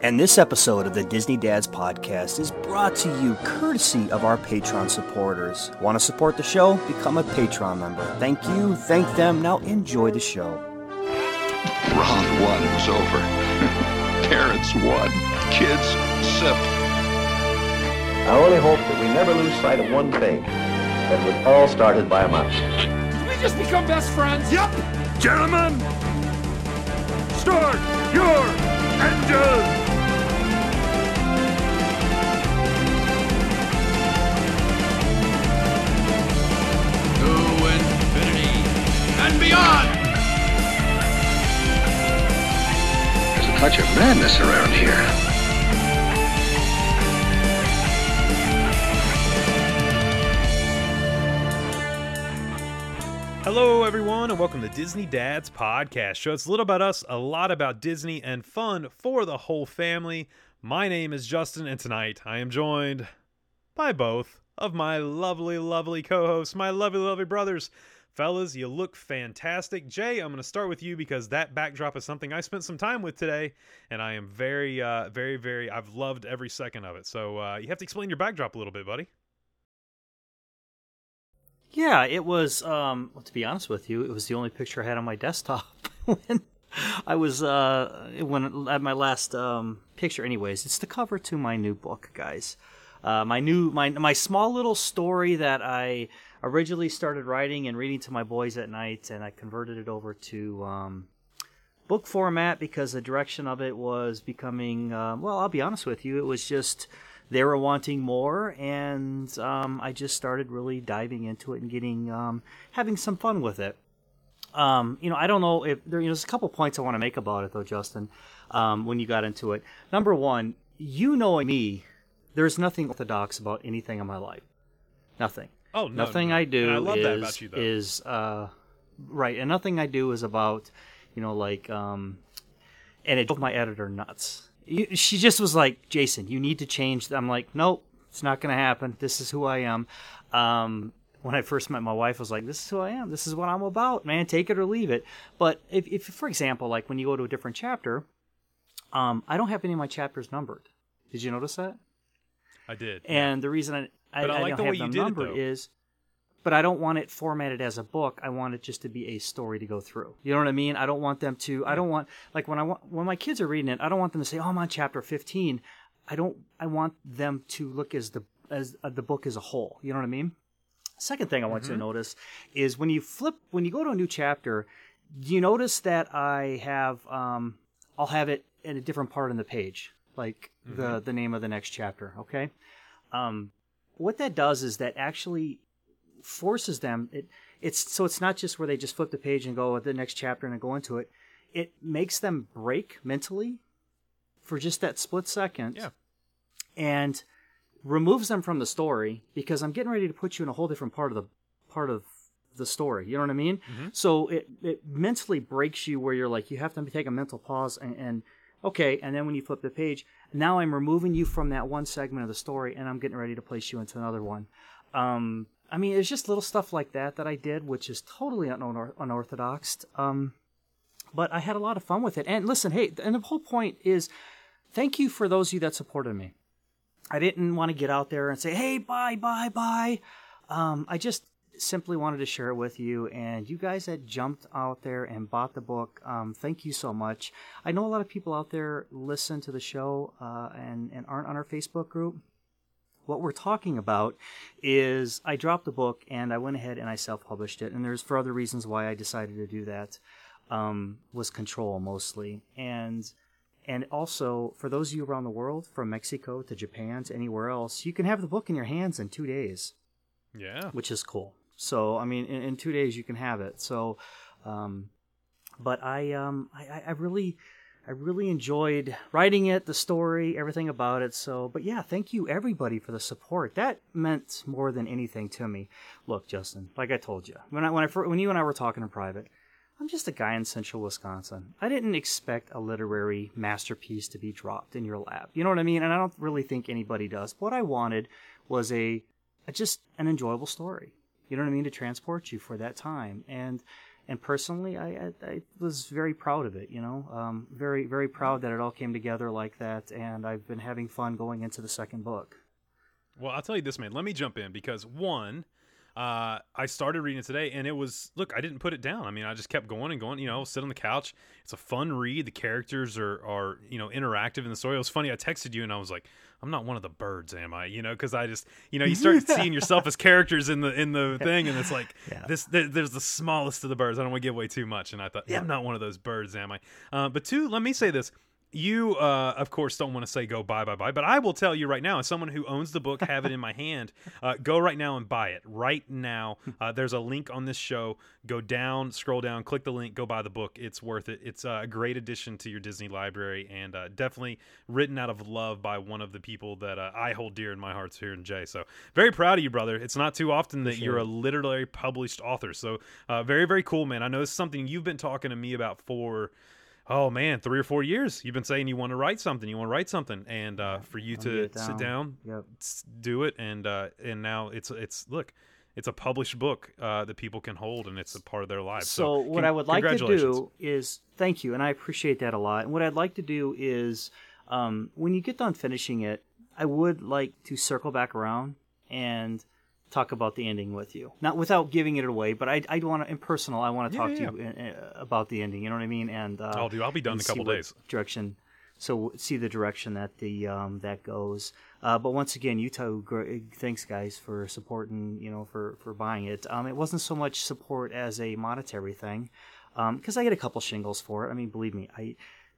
And this episode of the Disney Dads Podcast is brought to you courtesy of our Patreon supporters. Want to support the show? Become a Patreon member. Thank you, thank them. Now enjoy the show. Round one was over. Parents won. Kids sip. I only hope that we never lose sight of one thing. That was all started by a mouse. Did we just become best friends? Yep! Gentlemen, start your engine! Beyond! There's a touch of madness around here. Hello, everyone, and welcome to Disney Dad's Podcast Show. It's a little about us, a lot about Disney, and fun for the whole family. My name is Justin, and tonight I am joined by both of my lovely, lovely co hosts, my lovely, lovely brothers. Fellas, you look fantastic. Jay, I'm going to start with you because that backdrop is something I spent some time with today, and I am very, uh, very, very, I've loved every second of it. So uh, you have to explain your backdrop a little bit, buddy. Yeah, it was. Um, to be honest with you, it was the only picture I had on my desktop when I was uh, when at my last um, picture. Anyways, it's the cover to my new book, guys. Uh, my new my my small little story that I originally started writing and reading to my boys at night, and I converted it over to um, book format because the direction of it was becoming. Uh, well, I'll be honest with you, it was just they were wanting more, and um, I just started really diving into it and getting um, having some fun with it. Um, you know, I don't know if there, you know, there's a couple points I want to make about it though, Justin. Um, when you got into it, number one, you knowing me, there's nothing orthodox about anything in my life. Nothing. Oh, no, nothing no. I do And I love is, that about you, though. is uh, right, and nothing I do is about, you know, like, um, and it drove my editor nuts. She just was like, Jason, you need to change. I'm like, nope, it's not going to happen. This is who I am. Um, when I first met my wife, I was like, this is who I am. This is what I'm about, man. Take it or leave it. But if, if for example, like when you go to a different chapter, um, I don't have any of my chapters numbered. Did you notice that? I did. And the reason I, I, But I I like don't the way you did it, numbered though. is, but I don't want it formatted as a book. I want it just to be a story to go through. You know what I mean? I don't want them to. I don't want like when I want when my kids are reading it. I don't want them to say, "Oh, I'm on chapter 15." I don't. I want them to look as the as uh, the book as a whole. You know what I mean? Second thing I want you Mm-hmm. to notice is when you flip when you go to a new chapter, do you notice that I have um I'll have it in a different part on the page, like Mm-hmm. the the name of the next chapter. Okay. Um, what that does is that actually forces them. It it's so it's not just where they just flip the page and go to the next chapter and go into it. It makes them break mentally for just that split second. Yeah. And removes them from the story because I'm getting ready to put you in a whole different part of the part of the story. You know what I mean? Mm-hmm. So it it mentally breaks you where you're like you have to take a mental pause and, and okay, and then when you flip the page, now I'm removing you from that one segment of the story and I'm getting ready to place you into another one. Um, I mean, it's just little stuff like that that I did, which is totally unor- unorthodox. Um, but I had a lot of fun with it. And listen, hey, and the whole point is thank you for those of you that supported me. I didn't want to get out there and say, hey, bye, bye, bye. Um, I just simply wanted to share it with you. And you guys that jumped out there and bought the book, um, thank you so much. I know a lot of people out there listen to the show uh, and, and aren't on our Facebook group. What we're talking about is I dropped the book and I went ahead and I self published it. And there's for other reasons why I decided to do that. Um, was control mostly. And and also, for those of you around the world, from Mexico to Japan to anywhere else, you can have the book in your hands in two days, Yeah. which is cool. So, I mean, in, in two days you can have it. So, um, but I, um, I, I- really, I really enjoyed writing it, the story, everything about it. So, but yeah, thank you everybody for the support. That meant more than anything to me. Look, Justin, like I told you, when I, when I, when you and I were talking in private, I'm just a guy in central Wisconsin. I didn't expect a literary masterpiece to be dropped in your lap. You know what I mean? And I don't really think anybody does. What I wanted was a, a just an enjoyable story. You know what I mean? To transport you for that time. And and personally, I, I, I was very proud of it. You know, um, very very proud that it all came together like that, and I've been having fun going into the second book. Well, I'll tell you this, man. Let me jump in because one, uh, I started reading it today, and it was look. I didn't put it down. I mean, I just kept going and going. You know, sit on the couch. It's a fun read. The characters are are you know interactive in the story. It was funny. I texted you, and I was like, I'm not one of the birds, am I? You know, because I just you know you start seeing yourself as characters in the in the thing, and it's like Yeah. this. Th- there's the smallest of the birds. I don't want to give away too much, and I thought, yeah, I'm not one of those birds, am I? Uh, but two, let me say this. You, uh, of course, don't want to say go buy, buy, buy, but I will tell you right now, as someone who owns the book, have it in my hand, uh, go right now and buy it. Right now, uh, there's a link on this show. Go down, scroll down, click the link, go buy the book. It's worth it. It's uh, a great addition to your Disney library, and uh, definitely written out of love by one of the people that uh, I hold dear in my heart here in Jay. So very proud of you, brother. It's not too often that you're a literary published author. So uh, very, very cool, man. I know it's something you've been talking to me about for oh man, three or four years. You've been saying you want to write something, you want to write something, and uh, for you to it sit down, Yep. do it, and uh, and now it's it's look, it's a published book uh, that people can hold, and it's a part of their lives. So, So, what con- I would like to do is thank you, and I appreciate that a lot. And what I'd like to do is, um, when you get done finishing it, I would like to circle back around and talk about the ending with you. Not without giving it away, but I I want to, in personal, I want to Yeah, talk yeah, to you uh, about the ending. You know what I mean? And uh, I'll do. I'll be done in a couple days. Direction. So see the direction that the um, that goes. Uh, but once again, Utah, thanks guys for supporting. You know, for for buying it. Um, it wasn't so much support as a monetary thing, because I get a couple shingles for it. I mean, believe me, I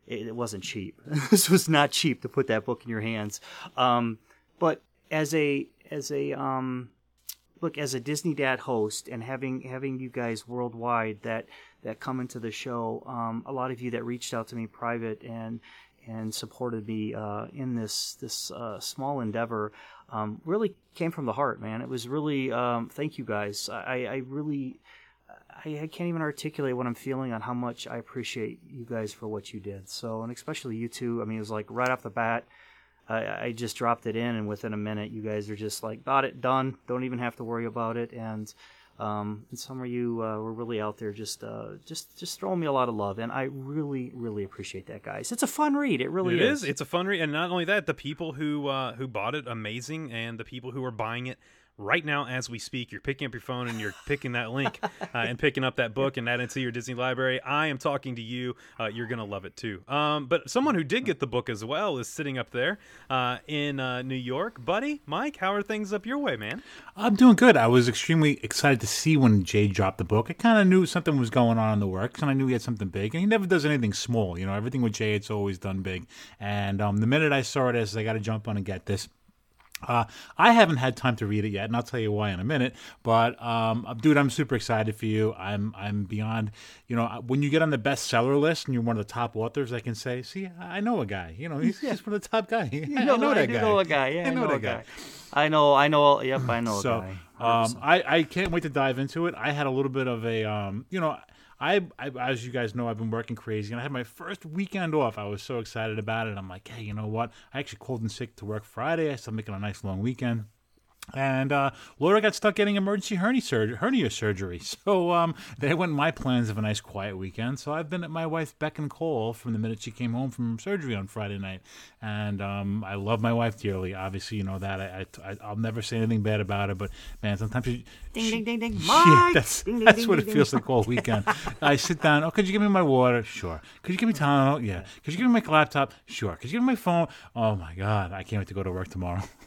it, it wasn't cheap. this was not cheap to put that book in your hands. Um, but as a as a um, look as a Disney Dad host and having having you guys worldwide that that come into the show, um, a lot of you that reached out to me private and and supported me uh, in this this uh, small endeavor um, really came from the heart, man. It was really um, thank you guys. I, I really I, I can't even articulate what I'm feeling on how much I appreciate you guys for what you did. So and especially you two. I mean, it was like right off the bat. I, I just dropped it in, and within a minute, you guys are just like, got it done. Don't even have to worry about it. And um, and some of you uh, were really out there, just uh, just just throwing me a lot of love, and I really really appreciate that, guys. It's a fun read. It really It is. is. It's a fun read, and not only that, the people who uh, who bought it, amazing, and the people who are buying it right now as we speak. You're picking up your phone and you're picking that link uh, and picking up that book and adding it to your Disney library. I am talking to you. Uh, you're gonna love it too. Um, but someone who did get the book as well is sitting up there uh, in uh, New York, buddy. Mike, how are things up your way, man? I'm doing good. I was extremely excited to see when Jay dropped the book. I kind of knew something was going on in the works, and I knew he had something big. And he never does anything small. You know, everything with Jay, it's always done big. And um, the minute I saw it, I said, I got to jump on and get this. Uh, I haven't had time to read it yet, and I'll tell you why in a minute. But um, dude, I'm super excited for you. I'm I'm beyond. You know, when you get on the bestseller list and you're one of the top authors, I can say, see, I know a guy. You know, he's just one of the top guys. I know that I do guy. know a guy. Yeah, I know, a that guy. guy. I know. I know. Yep, I know a So, guy. um, I, I can't wait to dive into it. I had a little bit of a, um, you know, I, I, as you guys know, I've been working crazy, and I had my first weekend off. I was so excited about it. I'm like, hey, you know what? I actually called in sick to work Friday. I started making a nice long weekend. And uh, Laura got stuck getting emergency hernia, surgery, hernia surgery. So um, they went my plans of a nice quiet weekend. So I've been at my wife beck and call from the minute she came home from surgery on Friday night. And um, I love my wife dearly. Obviously, you know that. I, I, I'll never say anything bad about her. But man, sometimes she, Ding she- ding ding ding. yeah, Mike! that's Ding, ding, that's ding, what it feels like all weekend. I sit down. Oh, could you give me my water? Sure. Could you give me Tylenol? Yeah. Could you give me my laptop? Sure. Could you give me my phone? Oh my God, I can't wait to go to work tomorrow.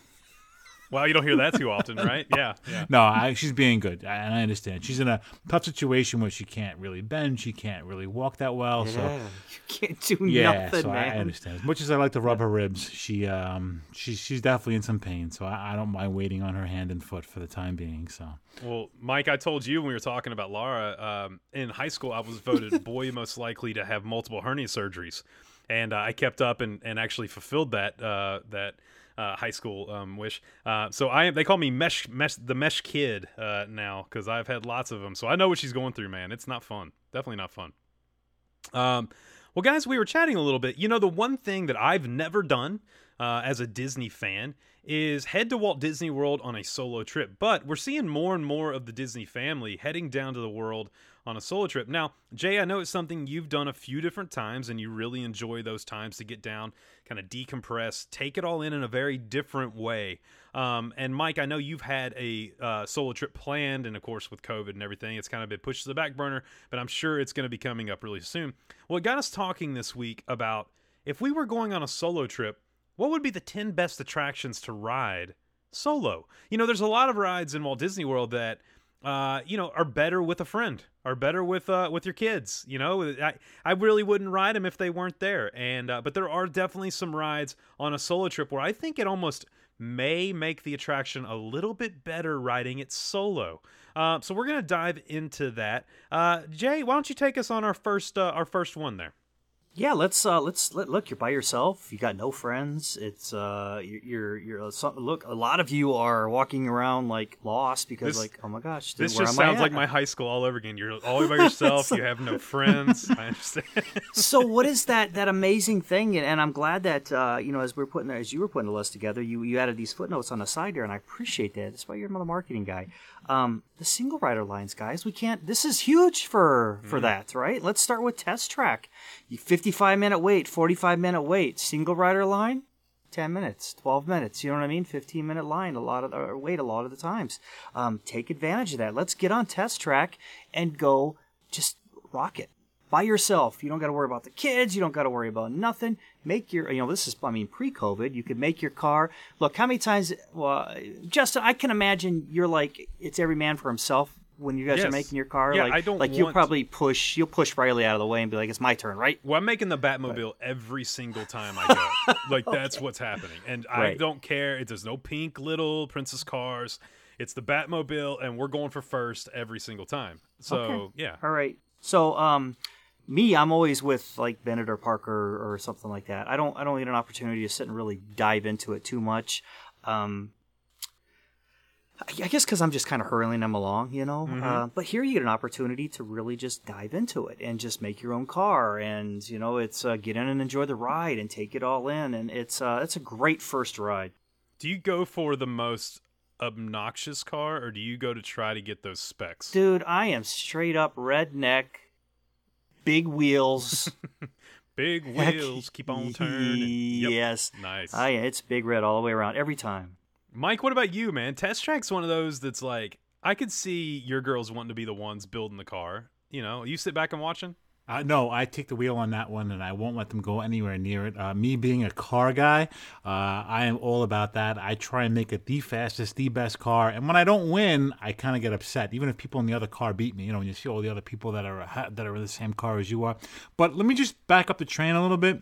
Well, you don't hear that too often, right? Yeah, yeah. No, I, she's being good, and I understand. She's in a tough situation where she can't really bend, she can't really walk that well. So Yeah, you can't do yeah, nothing, so I, man. I understand. As much as I like to rub her ribs, she um she's she's definitely in some pain. So I, I don't mind waiting on her hand and foot for the time being. So Well, Mike, I told you when we were talking about Laura um, in high school, I was voted boy most likely to have multiple hernia surgeries, and uh, I kept up and, and actually fulfilled that uh, that uh, high school um, wish. Uh, so I. They call me mesh mesh the mesh kid uh, now because I've had lots of them. So I know what she's going through, man. It's not fun. Definitely not fun. Um, well, guys, we were chatting a little bit. You know, the one thing that I've never done uh, as a Disney fan is head to Walt Disney World on a solo trip. But we're seeing more and more of the Disney family heading down to the world on a solo trip. Now, Jay, I know it's something you've done a few different times and you really enjoy those times to get down, kind of decompress, take it all in in a very different way. Um, and Mike, I know you've had a uh, solo trip planned, and of course, with COVID and everything, it's kind of been pushed to the back burner, but I'm sure it's going to be coming up really soon. It got us talking this week about if we were going on a solo trip, what would be the 10 best attractions to ride solo? You know, there's a lot of rides in Walt Disney World that uh, you know, are better with a friend, are better with uh, with your kids. You know, I I really wouldn't ride them if they weren't there. And uh, but there are definitely some rides on a solo trip where I think it almost may make the attraction a little bit better riding it solo. Uh, so we're gonna dive into that. Uh, Jay, why don't you take us on our first uh, our first one there? Yeah, let's uh, let's let, look. You're by yourself. You got no friends. It's uh, you're you're, you're some, look. A lot of you are walking around like lost because This- like, oh my gosh, This where just am I sounds like my high school all over again. You're all by yourself. you have no friends. I understand. so what is that that amazing thing? And, and I'm glad that uh, you know as we're putting as you were putting the list together, you you added these footnotes on the side there, and I appreciate that. That's why you're the marketing guy. Um, the single rider lines, guys, we can't. This is huge for for that, right? Let's start with test track. You 55 minute wait, 45 minute wait, single rider line. 10 minutes, 12 minutes, you know what I mean? 15 minute line, a lot of, or wait a lot of the times. Um, take advantage of that. Let's get on test track and go just rock it by yourself. You don't got to worry about the kids. You don't got to worry about nothing. Make your, you know, this is, I mean, pre-COVID. You could make your car. Look, how many times, well, Justin, I can imagine you're like, it's every man for himself when you guys Yes. are making your car. Yeah, like, I don't like you'll probably push, you'll push Riley out of the way and be like, it's my turn, right? Well, I'm making the Batmobile every single time I go. like that's what's happening, and I Right. don't care. It, there's no pink little princess cars. It's the Batmobile, and we're going for first every single time. So Okay. yeah, All right. So, um, me, I'm always with like Bennett or Parker or something like that. I don't, I don't get an opportunity to sit and really dive into it too much. Um, I guess because I'm just kind of hurling them along, you know. Uh, but here you get an opportunity to really just dive into it and just make your own car, and you know, it's uh, get in and enjoy the ride and take it all in, and it's uh, it's a great first ride. do you go for the most obnoxious car, or do you go to try to get those specs? Dude, I am straight up redneck, big wheels. Big wheels, keep on turning. Yep. Yes. Nice. Oh yeah, it's big red all the way around every time. Mike, what about you, man? Test Track's one of those that's like I could see your girls wanting to be the ones building the car. You know, you sit back and watching. Uh, no, I take the wheel on that one, and I won't let them go anywhere near it. Uh, me being a car guy, uh, I am all about that. I try and make it the fastest, the best car, and when I don't win, I kind of get upset. Even if people in the other car beat me, you know, when you see all the other people that are that are in the same car as you are. But let me just back up the train a little bit.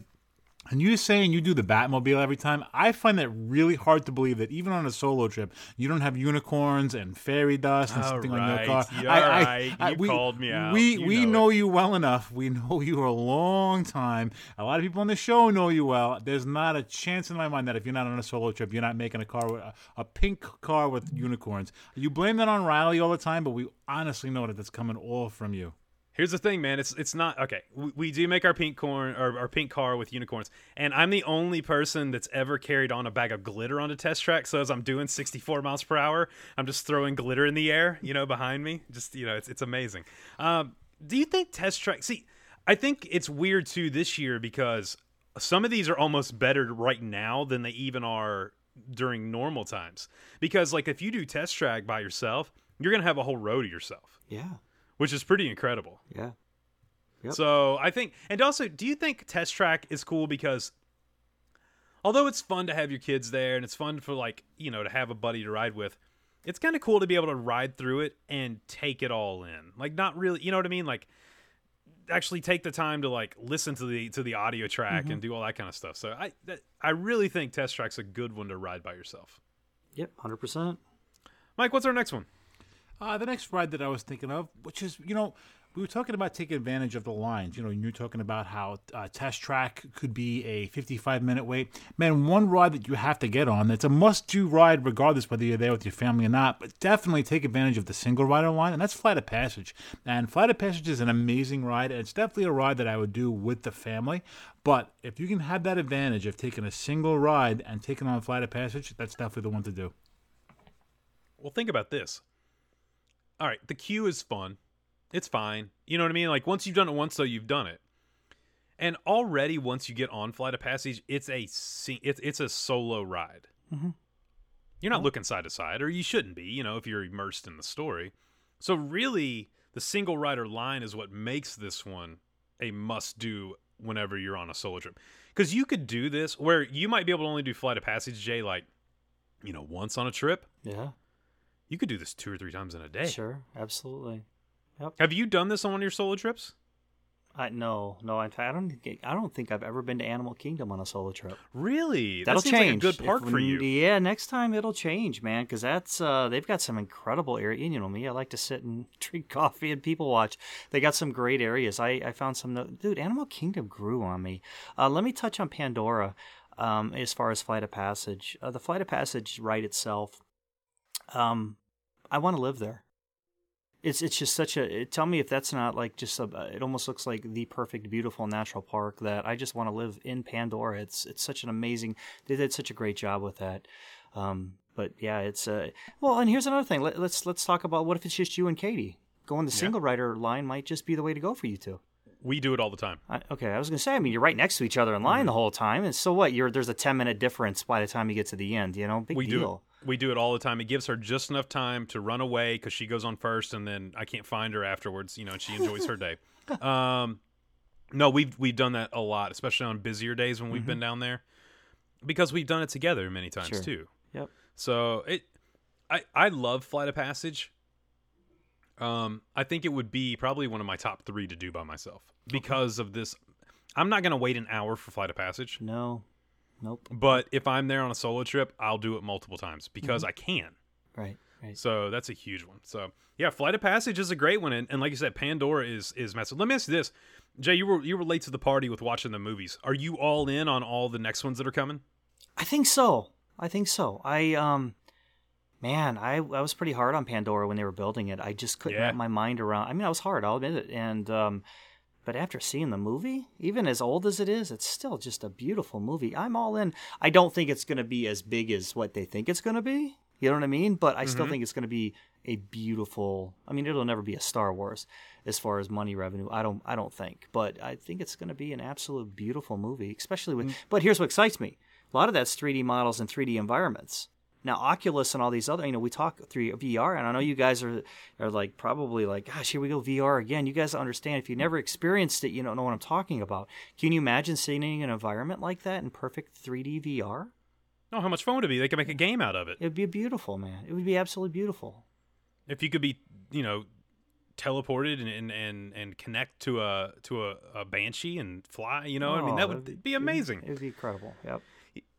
And you saying you do the Batmobile every time, I find that really hard to believe that even on a solo trip, you don't have unicorns and fairy dust and All something on your right. car. You're right. You called me out. We You we know know you well enough. We know you a long time. A lot of people on the show know you well. There's not a chance in my mind that if you're not on a solo trip, you're not making a car with a, a pink car with unicorns. You blame that on Riley all the time, but we honestly know that that's coming all from you. Here's the thing, man. It's it's not okay. We, we do make our pink corn or our pink car with unicorns, and I'm the only person that's ever carried on a bag of glitter on a test track. So as I'm doing 64 miles per hour, I'm just throwing glitter in the air, you know, behind me. Just you know, it's it's amazing. Um, do you think test track? See, I think it's weird too this year because some of these are almost better right now than they even are during normal times. Because like if you do test track by yourself, you're gonna have a whole row to yourself, Yeah. Which is pretty incredible. Yeah. Yep. So I think, and also, do you think Test Track is cool because although it's fun to have your kids there and it's fun for like you know to have a buddy to ride with, it's kind of cool to be able to ride through it and take it all in. Like not really, you know what I mean? Like actually take the time to like listen to the to the audio track mm-hmm. and do all that kind of stuff. So I that, I really think Test Track's a good one to ride by yourself. Yep. Hundred percent. Mike, what's our next one? Uh, the next ride that I was thinking of, which is, you know, we were talking about taking advantage of the lines. You know, you're talking about how uh, test track could be a 55 minute wait. Man, one ride that you have to get on that's a must do ride, regardless whether you're there with your family or not, but definitely take advantage of the single rider line, and that's Flight of Passage. And Flight of Passage is an amazing ride, and it's definitely a ride that I would do with the family. But if you can have that advantage of taking a single ride and taking on Flight of Passage, that's definitely the one to do. Well, think about this. All right, the queue is fun. It's fine. You know what I mean? Like once you've done it once, though, you've done it. And already, once you get on Flight of Passage, it's a it's it's a solo ride. Mm-hmm. You're not oh. looking side to side, or you shouldn't be. You know, if you're immersed in the story. So really, the single rider line is what makes this one a must do whenever you're on a solo trip. Because you could do this where you might be able to only do Flight of Passage, Jay, like you know, once on a trip. Yeah, You could do this two or three times in a day. sure, absolutely. Have you done this on one of your solo trips? I no, no. Fact, I don't think I don't think I've ever been to Animal Kingdom on a solo trip. Really? That'll that change. like a good park If- for you. Yeah, next time it'll change, man, because that's uh, they've got some incredible area. You know me, I like to sit and drink coffee and people watch. They got some great areas. I, I found some. Dude, Animal Kingdom grew on me. Uh, let me touch on Pandora. Um, as far as Flight of Passage, uh, the Flight of Passage ride itself, um, I want to live there. It's it's just such a. Tell me if that's not like just a. It almost looks like the perfect, beautiful natural park that I just want to live in Pandora. It's it's such an amazing. They did such a great job with that. Um, but yeah, it's uh. Well, and here's another thing. Let, let's let's talk about what if it's just you and Katie. Going the single rider line might just be the way to go for you two. We do it all the time. I, okay, I was gonna say. I mean, you're right next to each other in Mm-hmm. line the whole time, and so what? You're there's a ten minute difference by the time you get to the end. You know, big we deal. We do it all the time. It gives her just enough time to run away because she goes on first, and then I can't find her afterwards. You know, and she enjoys her day. Um, no, we've we've done that a lot, especially on busier days when we've been down there, because we've done it together many times Mm-hmm. Sure. too. Yep. So it, I I love Flight of Passage. Um, I think it would be probably one of my top three to do by myself because of this. I'm not gonna wait an hour for Flight of Passage, No. Nope. but if I'm there on a solo trip, I'll do it multiple times because Mm-hmm. I can. Right. Right. So that's a huge one. So yeah, Flight of Passage is a great one, and, and like you said, Pandora is is massive. Let me ask you this, Jay. You were you were late to the party with watching the movies. Are you all in on all the next ones that are coming? I think so. I think so. I um man, I I was pretty hard on Pandora when they were building it. I just couldn't Yeah. wrap my mind around. I mean, I was hard, I'll admit it. And um but after seeing the movie, even as old as it is, it's still just a beautiful movie. I'm all in. I don't think it's going to be as big as what they think it's going to be. You know what I mean? But I still mm-hmm. think it's going to be a beautiful. I mean, it'll never be a Star Wars as far as money revenue. I don't. I don't think. But I think it's going to be an absolute beautiful movie, especially with. Mm. But here's what excites me: a lot of that's 3D models and 3D environments. Now, Oculus and all these other, you know, we talk through VR, and I know you guys are are like probably like, gosh, here we go VR again. You guys understand if you never experienced it, you don't know what I'm talking about. Can you imagine seeing an environment like that in perfect 3D VR? Oh, how much fun would it be? They could make a game out of it. It'd be beautiful, man. It would be absolutely beautiful. If you could be, you know, teleported and and and, connect to a to a, a banshee and fly. You know, I mean, that Oh, would it'd be amazing. It would be incredible. Yep.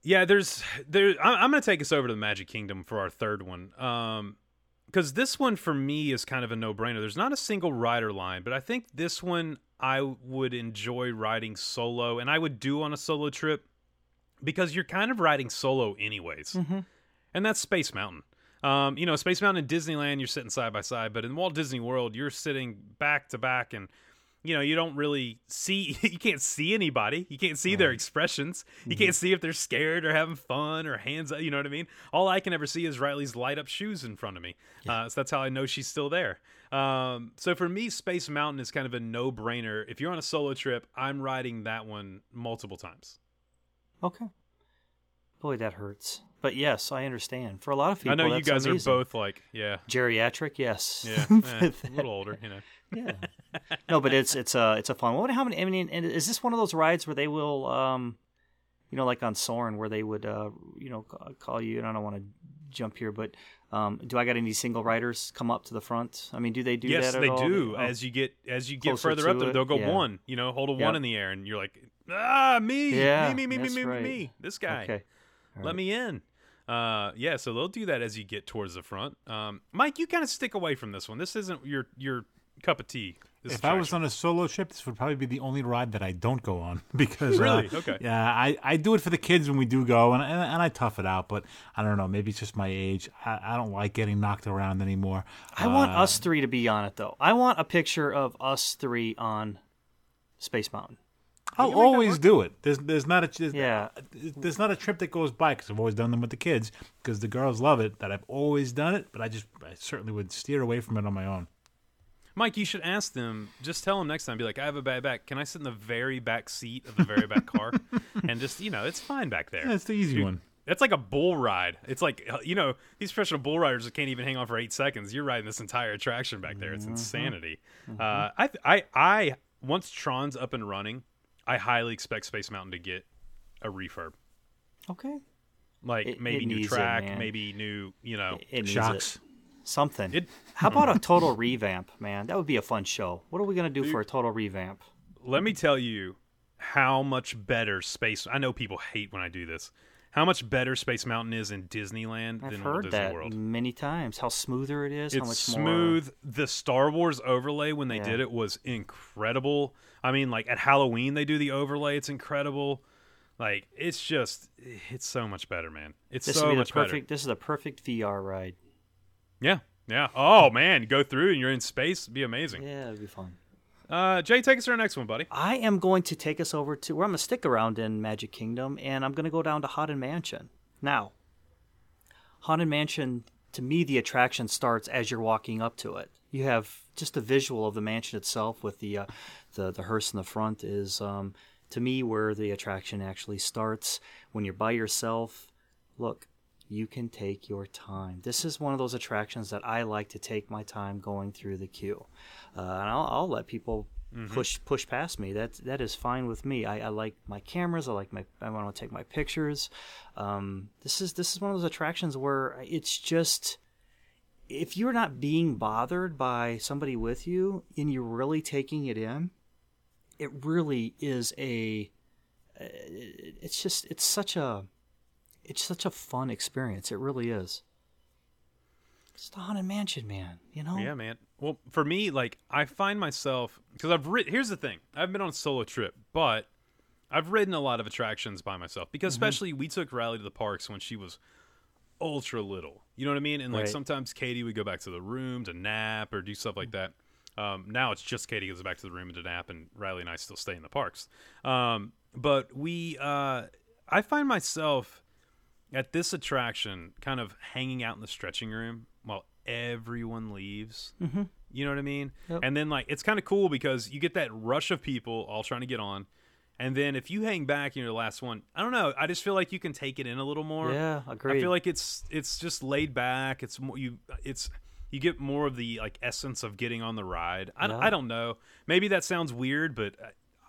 Yeah, there's there. I'm, I'm going to take us over to the Magic Kingdom for our third one. Um, because this one for me is kind of a no-brainer. There's not a single rider line, but I think this one I would enjoy riding solo, and I would do on a solo trip because you're kind of riding solo anyways, and that's Space Mountain. Um, you know, Space Mountain in Disneyland, you're sitting side by side, but in Walt Disney World, you're sitting back to back, and you know, you don't really see, you can't see anybody. You can't see their expressions. You can't see if they're scared or having fun or hands up. You know what I mean? All I can ever see is Riley's light up shoes in front of me. Uh, so that's how I know she's still there. Um, so for me, Space Mountain is kind of a no brainer. If you're on a solo trip, I'm riding that one multiple times. Okay. Boy, that hurts. But yes, I understand. For a lot of people, I know you guys amazing. are both like, yeah, geriatric. Yes. yeah, eh, a little older, you know. Yeah. No, but it's it's a it's a fun. What? How many? I mean, and is this one of those rides where they will, um, you know, like on Soarin', where they would, uh, you know, call you? And I don't want to jump here, but um, do I got any single riders come up to the front? I mean, do they do yes, that? at they all? do. Oh, As you get as you get further up there, it, they'll go yeah. one. You know, hold a Yeah. one in the air, and you're like, ah, me, Yeah, me, me, me, me, that's me, me, right. me, this guy. okay. All Let me in. Uh, yeah, so they'll do that as you get towards the front. Um, Mike, you kind of stick away from this one. This isn't your your cup of tea. This If I was on a solo trip, this would probably be the only ride that I don't go on because uh, Really? Okay. Yeah, I, I do it for the kids when we do go, and, and and I tough it out. But I don't know, maybe it's just my age. I, I don't like getting knocked around anymore. I want Uh, us three to be on it though. I want a picture of us three on Space Mountain. I'll always do it. There's there's not a there's, Yeah. there's not a trip that goes by because I've always done them with the kids because the girls love it. That I've always done it, but I just I certainly would steer away from it on my own. Mike, you should ask them. Just tell them next time. Be like, I have a bad back. Can I sit in the very back seat of the very back car? and just you know, it's fine back there. That's the easy Dude, one. That's like a bull ride. It's like uh, you know these professional bull riders that can't even hang on for eight seconds. You're riding this entire attraction back there. Mm-hmm. It's insanity. Uh, I, I, I once Tron's up and running, I highly expect Space Mountain to get a refurb. Okay. Like It- maybe it new needs it, track, maybe new, you know. It needs Shocks. Something. It- How about a total revamp, man? That would be a fun show. What are we gonna do for a total revamp? Let me tell you how much better Space. I know people hate when I do this. How much better Space Mountain is in Disneyland I've than Walt heard Disney that World. many times. How smoother it is. how it's much more smooth. The Star Wars overlay when they Yeah. did it was incredible. I mean, like at Halloween they do the overlay. It's incredible. Like it's just, it's so much better, man. It's This so would be the much perfect. This is the perfect VR ride. Better. Yeah, yeah. Oh man, go through and you're in space. It'd be amazing. Yeah, it'd be fun. Uh, Jay, take us to our next one, buddy. I am going to take us over to where I'm going to stick around in Magic Kingdom, and I'm going to go down to Haunted Mansion. Now, Haunted Mansion, to me, the attraction starts as you're walking up to it. You have just a visual of the mansion itself with the uh, the the hearse in the front is um, to me where the attraction actually starts. When you're by yourself, look, you can take your time. This is one of those attractions that I like to take my time going through the queue, uh, and I'll, I'll let people push push past me. That that is fine with me. I, I like my cameras. I like my. I want to take my pictures. Um, this is this is one of those attractions where it's just if you're not being bothered by somebody with you and you're really taking it in, it really is a. uh, It's just it's such a it's such a fun experience. It really is. It's the haunted mansion, man. You know. Yeah, man. Well, for me, like I find myself because I've ridden. Here's the thing: I've been on a solo trip, but I've ridden a lot of attractions by myself. Because Mm-hmm. especially we took Riley to the parks when she was ultra little. You know what I mean? And like Right. sometimes Katie would go back to the room to nap or do stuff like that. Um, now it's just Katie goes back to the room to nap, and Riley and I still stay in the parks. Um, but we, uh, I find myself at this attraction kind of hanging out in the stretching room while everyone leaves. Mm-hmm. You know what I mean? Yep. And then like it's kind of cool because you get that rush of people all trying to get on. And then if you hang back and you're the last one, I don't know. I just feel like you can take it in a little more. Yeah, agree. I feel like it's it's just laid back. It's more you it's you get more of the like essence of getting on the ride. I, don't- Yeah. I don't know. Maybe that sounds weird, but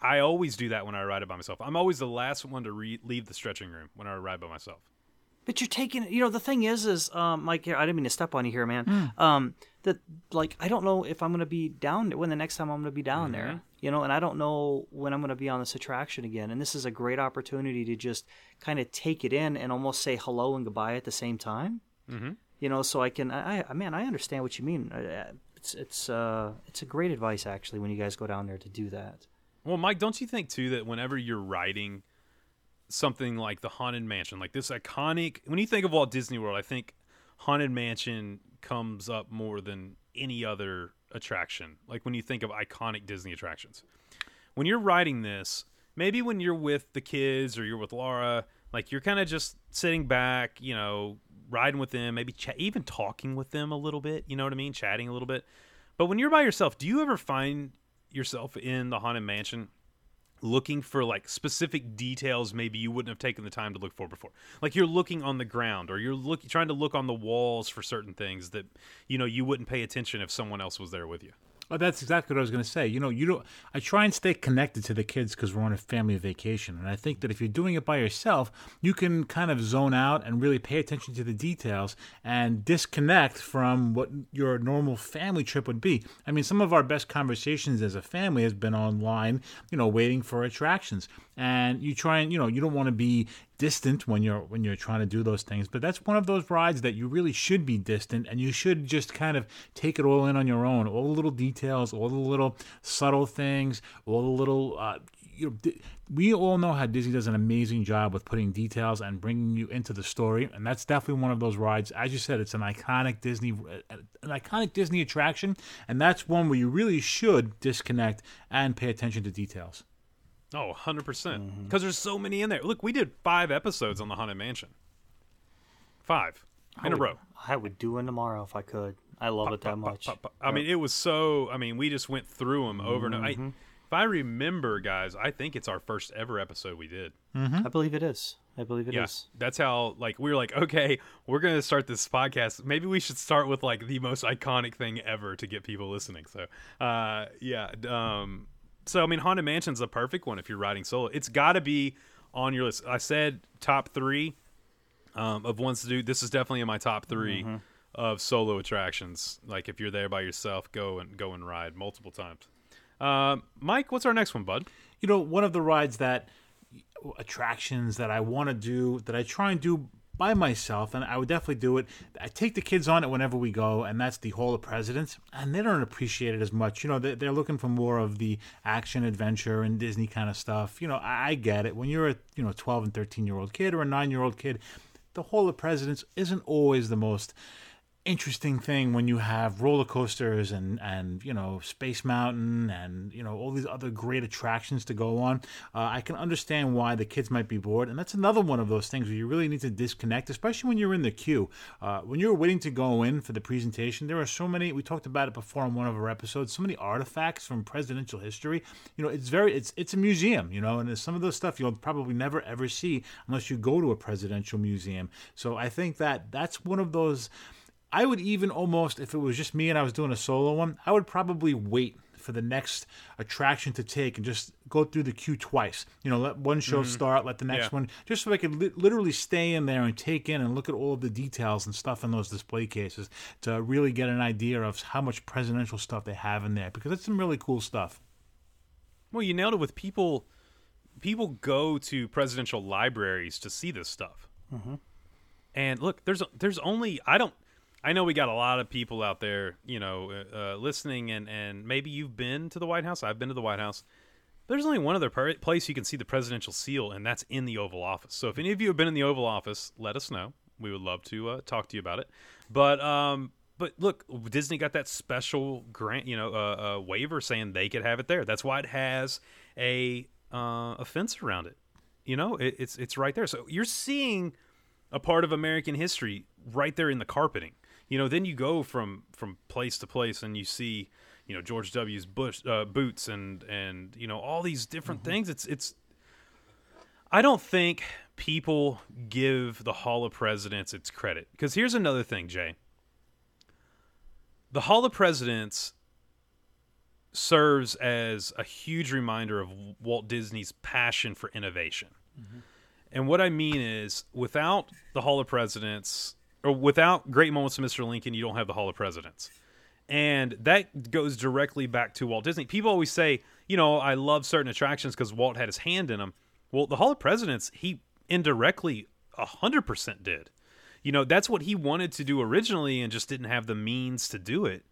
I, I always do that when I ride it by myself. I'm always the last one to re- leave the stretching room when I ride by myself. But you're taking, you know, the thing is, is um, Mike. I didn't mean to step on you here, man. Um, that like I don't know if I'm gonna be down when the next time I'm gonna be down there, you know, and I don't know when I'm gonna be on this attraction again. And this is a great opportunity to just kind of take it in and almost say hello and goodbye at the same time. Mm-hmm. You know, so I can, I, I man, I understand what you mean. Uh, It's it's uh it's a great advice actually when you guys go down there to do that. Well, Mike, don't you think too that whenever you're riding something like the Haunted Mansion, like this iconic, when you think of Walt Disney World, I think Haunted Mansion comes up more than any other attraction. Like when you think of iconic Disney attractions. When you're riding this, maybe when you're with the kids or you're with Laura, like you're kind of just sitting back, you know, riding with them, maybe ch- even talking with them a little bit, you know what I mean? Chatting a little bit. But when you're by yourself, do you ever find yourself in the Haunted Mansion looking for like specific details maybe you wouldn't have taken the time to look for before. Like you're looking on the ground or you're looking trying to look on the walls for certain things that you know you wouldn't pay attention if someone else was there with you Oh, that's exactly what I was going to say. You know, you don't. I try and stay connected to the kids because we're on a family vacation, and I think that if you're doing it by yourself, you can kind of zone out and really pay attention to the details and disconnect from what your normal family trip would be. I mean, some of our best conversations as a family has been online. You know, waiting for attractions, and you try and you know you don't want to be distant when you're when you're trying to do those things. But that's one of those rides that you really should be distant, and you should just kind of take it all in on your own. All the little details, all the little subtle things, all the little. Uh, you know, we all know how Disney does an amazing job with putting details and bringing you into the story, and that's definitely one of those rides. As you said, it's an iconic Disney, an iconic Disney attraction, and that's one where you really should disconnect and pay attention to details. Oh, 100%. Because Mm-hmm. there's so many in there. Look, we did five episodes on the Haunted Mansion. Five in a row. I would do one tomorrow if I could. I love it that Pop, pop, much. pop, pop. I mean, it was so. I mean, we just went through them over and over. Mm-hmm. I, if I remember, guys, I think it's our first ever episode we did. I believe it is. I believe it is. yeah, that's how. Like, we were like, okay, we're gonna start this podcast. Maybe we should start with like the most iconic thing ever to get people listening. So, uh, yeah. Um, so I mean, Haunted Mansion's a perfect one if you're riding solo. It's got to be on your list. I said top three um, of ones to do. This is definitely in my top 3 Mm-hmm. of solo attractions. Like if you're there by yourself, go and go and ride multiple times. Um, Mike, what's our next one, bud? you know, one of the rides that attractions that I want to do that I try and do by myself, and I would definitely do it. I take the kids on it whenever we go, and that's the Hall of Presidents, and they don't appreciate it as much. You know, they're, looking for more of the action adventure and Disney kind of stuff. You know, I, I get it. When you're a you know 12 and 13 year old kid or a nine year old kid, the Hall of Presidents isn't always the most interesting thing when you have roller coasters and and you know Space Mountain and you know all these other great attractions to go on. Uh, I can understand why the kids might be bored, and that's another one of those things where you really need to disconnect, especially when you're in the queue. Uh, when you're waiting to go in for the presentation, there are so many. We talked about it before on one of our episodes. So many artifacts from presidential history. You know, it's very it's it's a museum. You know, and some of those stuff you'll probably never ever see unless you go to a presidential museum. So I think that that's one of those. I would even almost, if it was just me and I was doing a solo one, I would probably wait for the next attraction to take and just go through the queue twice. You know, let one show mm-hmm. start, let the next Yeah. one, just so I could li- literally stay in there and take in and look at all of the details and stuff in those display cases to really get an idea of how much presidential stuff they have in there because it's some really cool stuff. Well, you nailed it with people. People go to presidential libraries to see this stuff. Mm-hmm. And look, there's there's only I don't I know we got a lot of people out there, you know, uh, uh, listening, and and maybe you've been to the White House. I've been to the White House. There's only one other place you can see the presidential seal, and that's in the Oval Office. So if any of you have been in the Oval Office, let us know. We would love to uh, talk to you about it. But um, but look, Disney got that special grant, you know, uh, uh, waiver saying they could have it there. That's why it has a uh, a fence around it. You know, it, it's it's right there. So you're seeing a part of American history right there in the carpeting. You know, then you go from from place to place and you see, you know, George W.'s bush, uh, boots and and you know all these different things. It's it's. I don't think people give the Hall of Presidents its credit because here's another thing, Jay. The Hall of Presidents serves as a huge reminder of Walt Disney's passion for innovation. And what I mean is, without the Hall of Presidents, or without great moments of Mr. Lincoln, you don't have the Hall of Presidents. And that goes directly back to Walt Disney. People always say, you know, I love certain attractions because Walt had his hand in them. Well, the Hall of Presidents, he indirectly 100% did. You know, that's what he wanted to do originally and just didn't have the means to do it.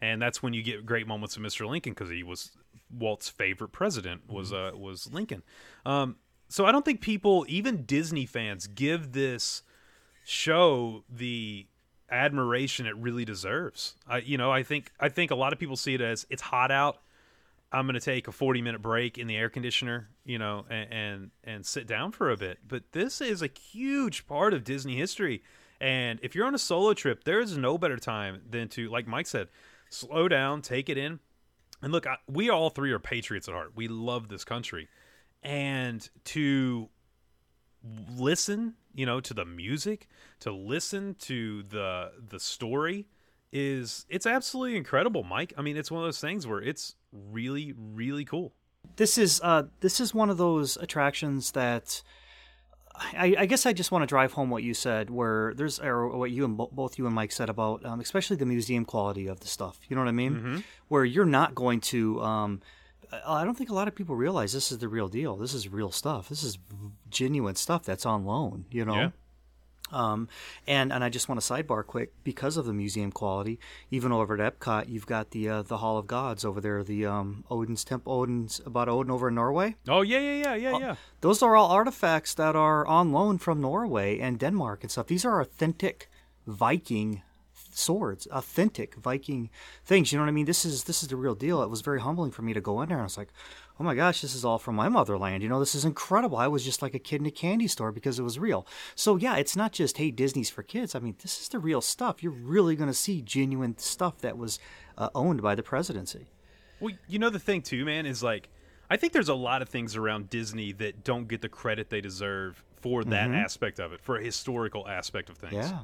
And that's when you get great moments of Mr. Lincoln because he was Walt's favorite president was uh, was Lincoln. Um, so I don't think people, even Disney fans, give this show the admiration it really deserves. I, you know, I think I think a lot of people see it as it's hot out. I'm going to take a 40 minute break in the air conditioner, you know, and, and and sit down for a bit. But this is a huge part of Disney history. And if you're on a solo trip, there is no better time than to, like Mike said, slow down, take it in. And look, I, we all three are patriots at heart. We love this country. And to listen, you know, to the music, to listen to the the story is it's absolutely incredible, Mike. I mean, it's one of those things where it's really really cool. This is uh, this is one of those attractions that I, I guess I just want to drive home what you said, where there's or what you and bo- both you and Mike said about, um, especially the museum quality of the stuff. You know what I mean? Where you're not going to um, I don't think a lot of people realize this is the real deal. This is real stuff. This is genuine stuff that's on loan. You know. Yeah. Um, and and I just want to sidebar quick because of the museum quality. Even over at Epcot, you've got the uh, the Hall of Gods over there, the um, Odin's temple, Odin's about Odin over in Norway. Oh yeah, yeah, yeah, yeah, yeah. Those are all artifacts that are on loan from Norway and Denmark and stuff. These are authentic Viking swords, authentic Viking things. You know what I mean? This is this is the real deal. It was very humbling for me to go in there and I was like, oh my gosh, this is all from my motherland. You know, this is incredible. I was just like a kid in a candy store because it was real. So yeah, it's not just hey Disney's for kids. I mean, this is the real stuff. You're really going to see genuine stuff that was uh, owned by the presidency. Well, you know the thing too, man, is like I think there's a lot of things around Disney that don't get the credit they deserve for that aspect of it, for a historical aspect of things. Yeah.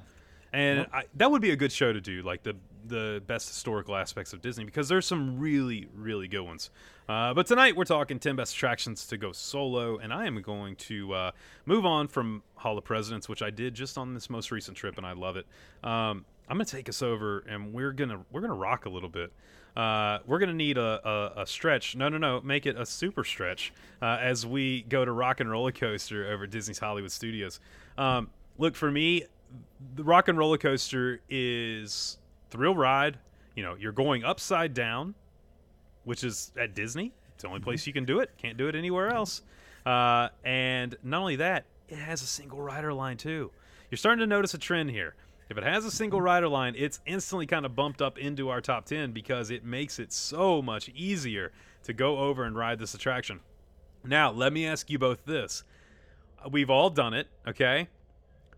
And I, that would be a good show to do, like the the best historical aspects of Disney, because there's some really really good ones. Uh, but tonight we're talking 10 best attractions to go solo, and I am going to uh, move on from Hall of Presidents, which I did just on this most recent trip, and I love it. Um, I'm gonna take us over, and we're gonna we're gonna rock a little bit. Uh, we're gonna need a, a, a stretch. No, no, no. Make it a super stretch uh, as we go to Rock and Roller Coaster over Disney's Hollywood Studios. Um, look for me, the Rock and Roller Coaster is thrill ride. You know, you're going upside down, which is at Disney. It's the only place you can do it. Can't do it anywhere else. Uh, and not only that, it has a single rider line too. You're starting to notice a trend here. If it has a single rider line, it's instantly kind of bumped up into our top 10 because it makes it so much easier to go over and ride this attraction. Now, let me ask you both this. We've all done it, okay?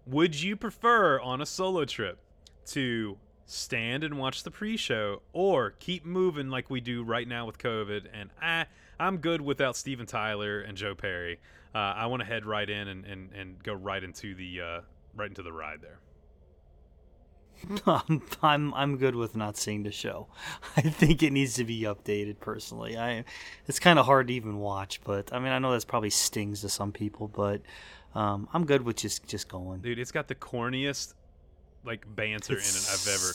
Would you prefer on a solo trip to stand and watch the pre-show or keep moving like we do right now with COVID? And I, I'm good without Steven Tyler and Joe Perry. Uh, I want to head right in and, and, and go right into the uh, right into the ride there. I'm, I'm I'm good with not seeing the show. I think it needs to be updated personally. I it's kind of hard to even watch, but I mean I know that's probably stings to some people, but um, I'm good with just just going. Dude, it's got the corniest like banter in it I've ever.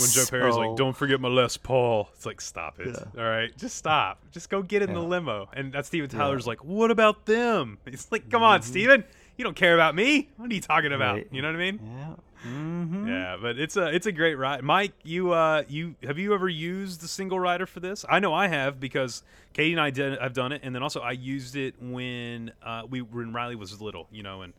When Joe Perry's like, "Don't forget my Les Paul," it's like, "Stop it! Yeah. All right, just stop. Just go get in the limo." And that's Steven Tyler's like, "What about them?" He's like, "Come on, Steven, you don't care about me. What are you talking about?" Mm-hmm. Right. You know what I mean? Yeah. Mm-hmm. Yeah, but it's a it's a great ride. Mike, you uh you have you ever used the single rider for this? I know I have because Katie and I did I've done it, and then also I used it when uh we when Riley was little, you know, and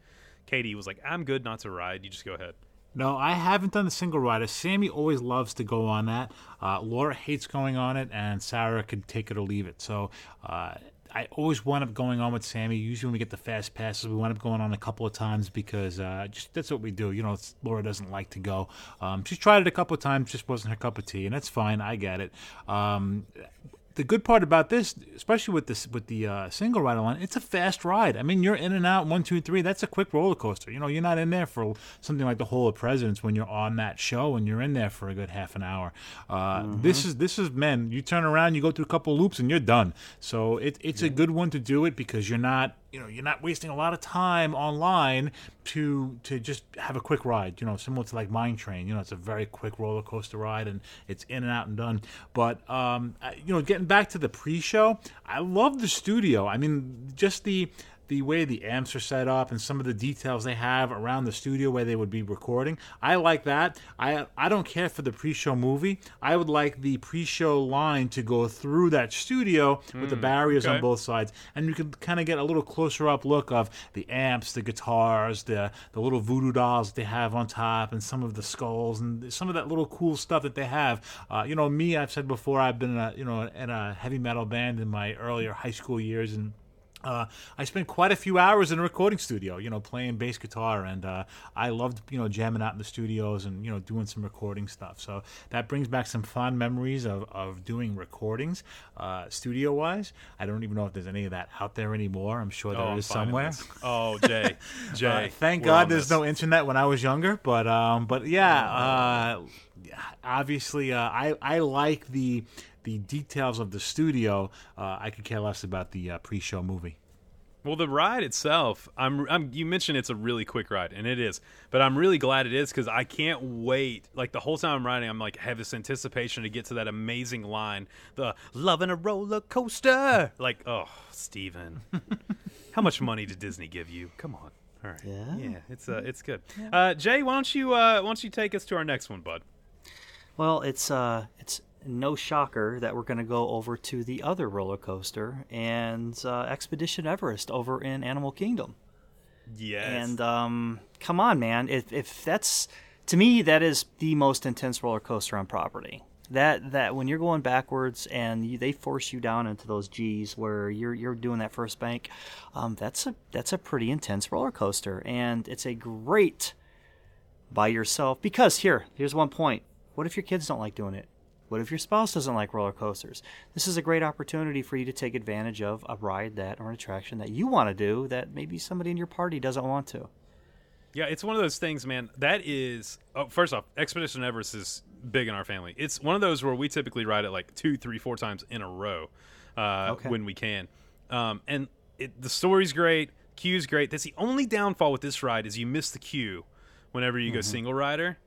Katie was like, "I'm good not to ride. You just go ahead." No, I haven't done the single rider. Sammy always loves to go on that. Uh, Laura hates going on it, and Sarah could take it or leave it. So uh, I always wind up going on with Sammy. Usually, when we get the fast passes, we wind up going on a couple of times because uh, just that's what we do. You know, Laura doesn't like to go. Um, she's tried it a couple of times, just wasn't her cup of tea, and that's fine. I get it. Um, the good part about this, especially with this with the uh, single rider line, it's a fast ride. I mean, you're in and out one, two, three. That's a quick roller coaster. You know, you're not in there for something like the Hall of Presidents when you're on that show and you're in there for a good half an hour. Uh, This is this is men. You turn around, you go through a couple loops, and you're done. So it, it's a good one to do it because you're not you know you're not wasting a lot of time online to to just have a quick ride you know similar to like mine train. You know it's a very quick roller coaster ride and it's in and out and done. But um you know getting back to the pre-show i love the studio. I mean just the the way the amps are set up and some of the details they have around the studio where they would be recording. I like that. I I don't care for the pre-show movie. I would like the pre-show line to go through that studio with the barriers okay. on both sides, and you can kind of get a little closer up look of the amps, the guitars, the the little voodoo dolls that they have on top, and some of the skulls and some of that little cool stuff that they have. Uh, you know, me, I've said before, I've been in a you know in a heavy metal band in my earlier high school years, and uh, I spent quite a few hours in a recording studio, you know, playing bass guitar, and uh, I loved, you know, jamming out in the studios and you know doing some recording stuff. So that brings back some fond memories of, of doing recordings, uh, studio wise. I don't even know if there's any of that out there anymore. I'm sure there oh, is somewhere. Oh, Jay, Jay. Uh, thank God there's this. no internet when I was younger, but um, but yeah, uh, obviously uh, I I like the the details of the studio. Uh, I could care less about the uh, pre-show movie. Well, the ride itself, I'm, I'm. You mentioned it's a really quick ride, and it is. But I'm really glad it is because I can't wait. Like the whole time I'm riding, I'm like have this anticipation to get to that amazing line, the "loving a roller coaster." Like, oh, Steven. how much money did Disney give you? Come on. All right. Yeah. Yeah. It's uh, it's good. Uh, Jay, why don't you uh, why don't you take us to our next one, bud? Well, it's uh, it's no shocker that we're going to go over to the other roller coaster and uh, Expedition Everest over in Animal Kingdom. Yes. And um, come on, man! If if that's to me, that is the most intense roller coaster on property. That that when you're going backwards and you, they force you down into those G's where you're you're doing that first bank, um, that's a that's a pretty intense roller coaster, and it's a great by yourself because here here's one point. What if your kids don't like doing it? What if your spouse doesn't like roller coasters? This is a great opportunity for you to take advantage of a ride that or an attraction that you want to do that maybe somebody in your party doesn't want to. Yeah, it's one of those things, man. That is, oh, first off, Expedition Everest is big in our family. It's one of those where we typically ride it like two, three, four times in a row uh, Okay. when we can. Um, and it, the story's great, queue's great. That's the only downfall with this ride is you miss the queue whenever you go single rider.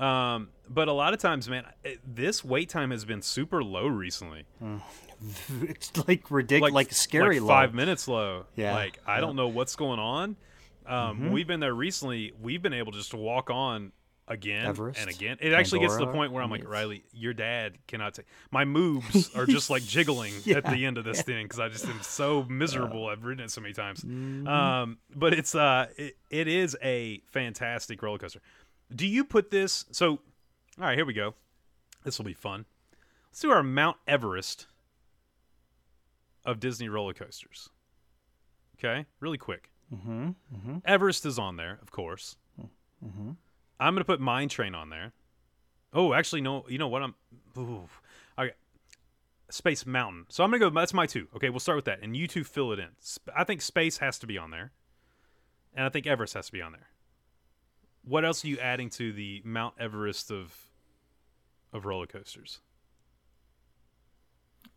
Um, but a lot of times, man, this wait time has been super low recently. It's like ridiculous, like, scary like low. five minutes low. Yeah. Like I don't know what's going on. Um, when We've been there recently. We've been able just to walk on again Everest, and again. It actually gets to the point where I'm like. Riley, your dad cannot take. My moves are just like jiggling at the end of this thing because I just am so miserable. I've ridden it so many times. Mm-hmm. Um, but it's uh, it, it is a fantastic roller coaster. Do you put this? So, all right, here we go. This will be fun. Let's do our Mount Everest of Disney roller coasters. Okay, really quick. Mm-hmm, Everest is on there, of course. mm-hmm. I'm gonna put Mine Train on there. Oh, actually, no. You know what? I'm. Ooh, okay. Space Mountain. So I'm gonna go. That's my two. Okay, we'll start with that, and you two fill it in. I think Space has to be on there, and I think Everest has to be on there. What else are you adding to the Mount Everest of of roller coasters?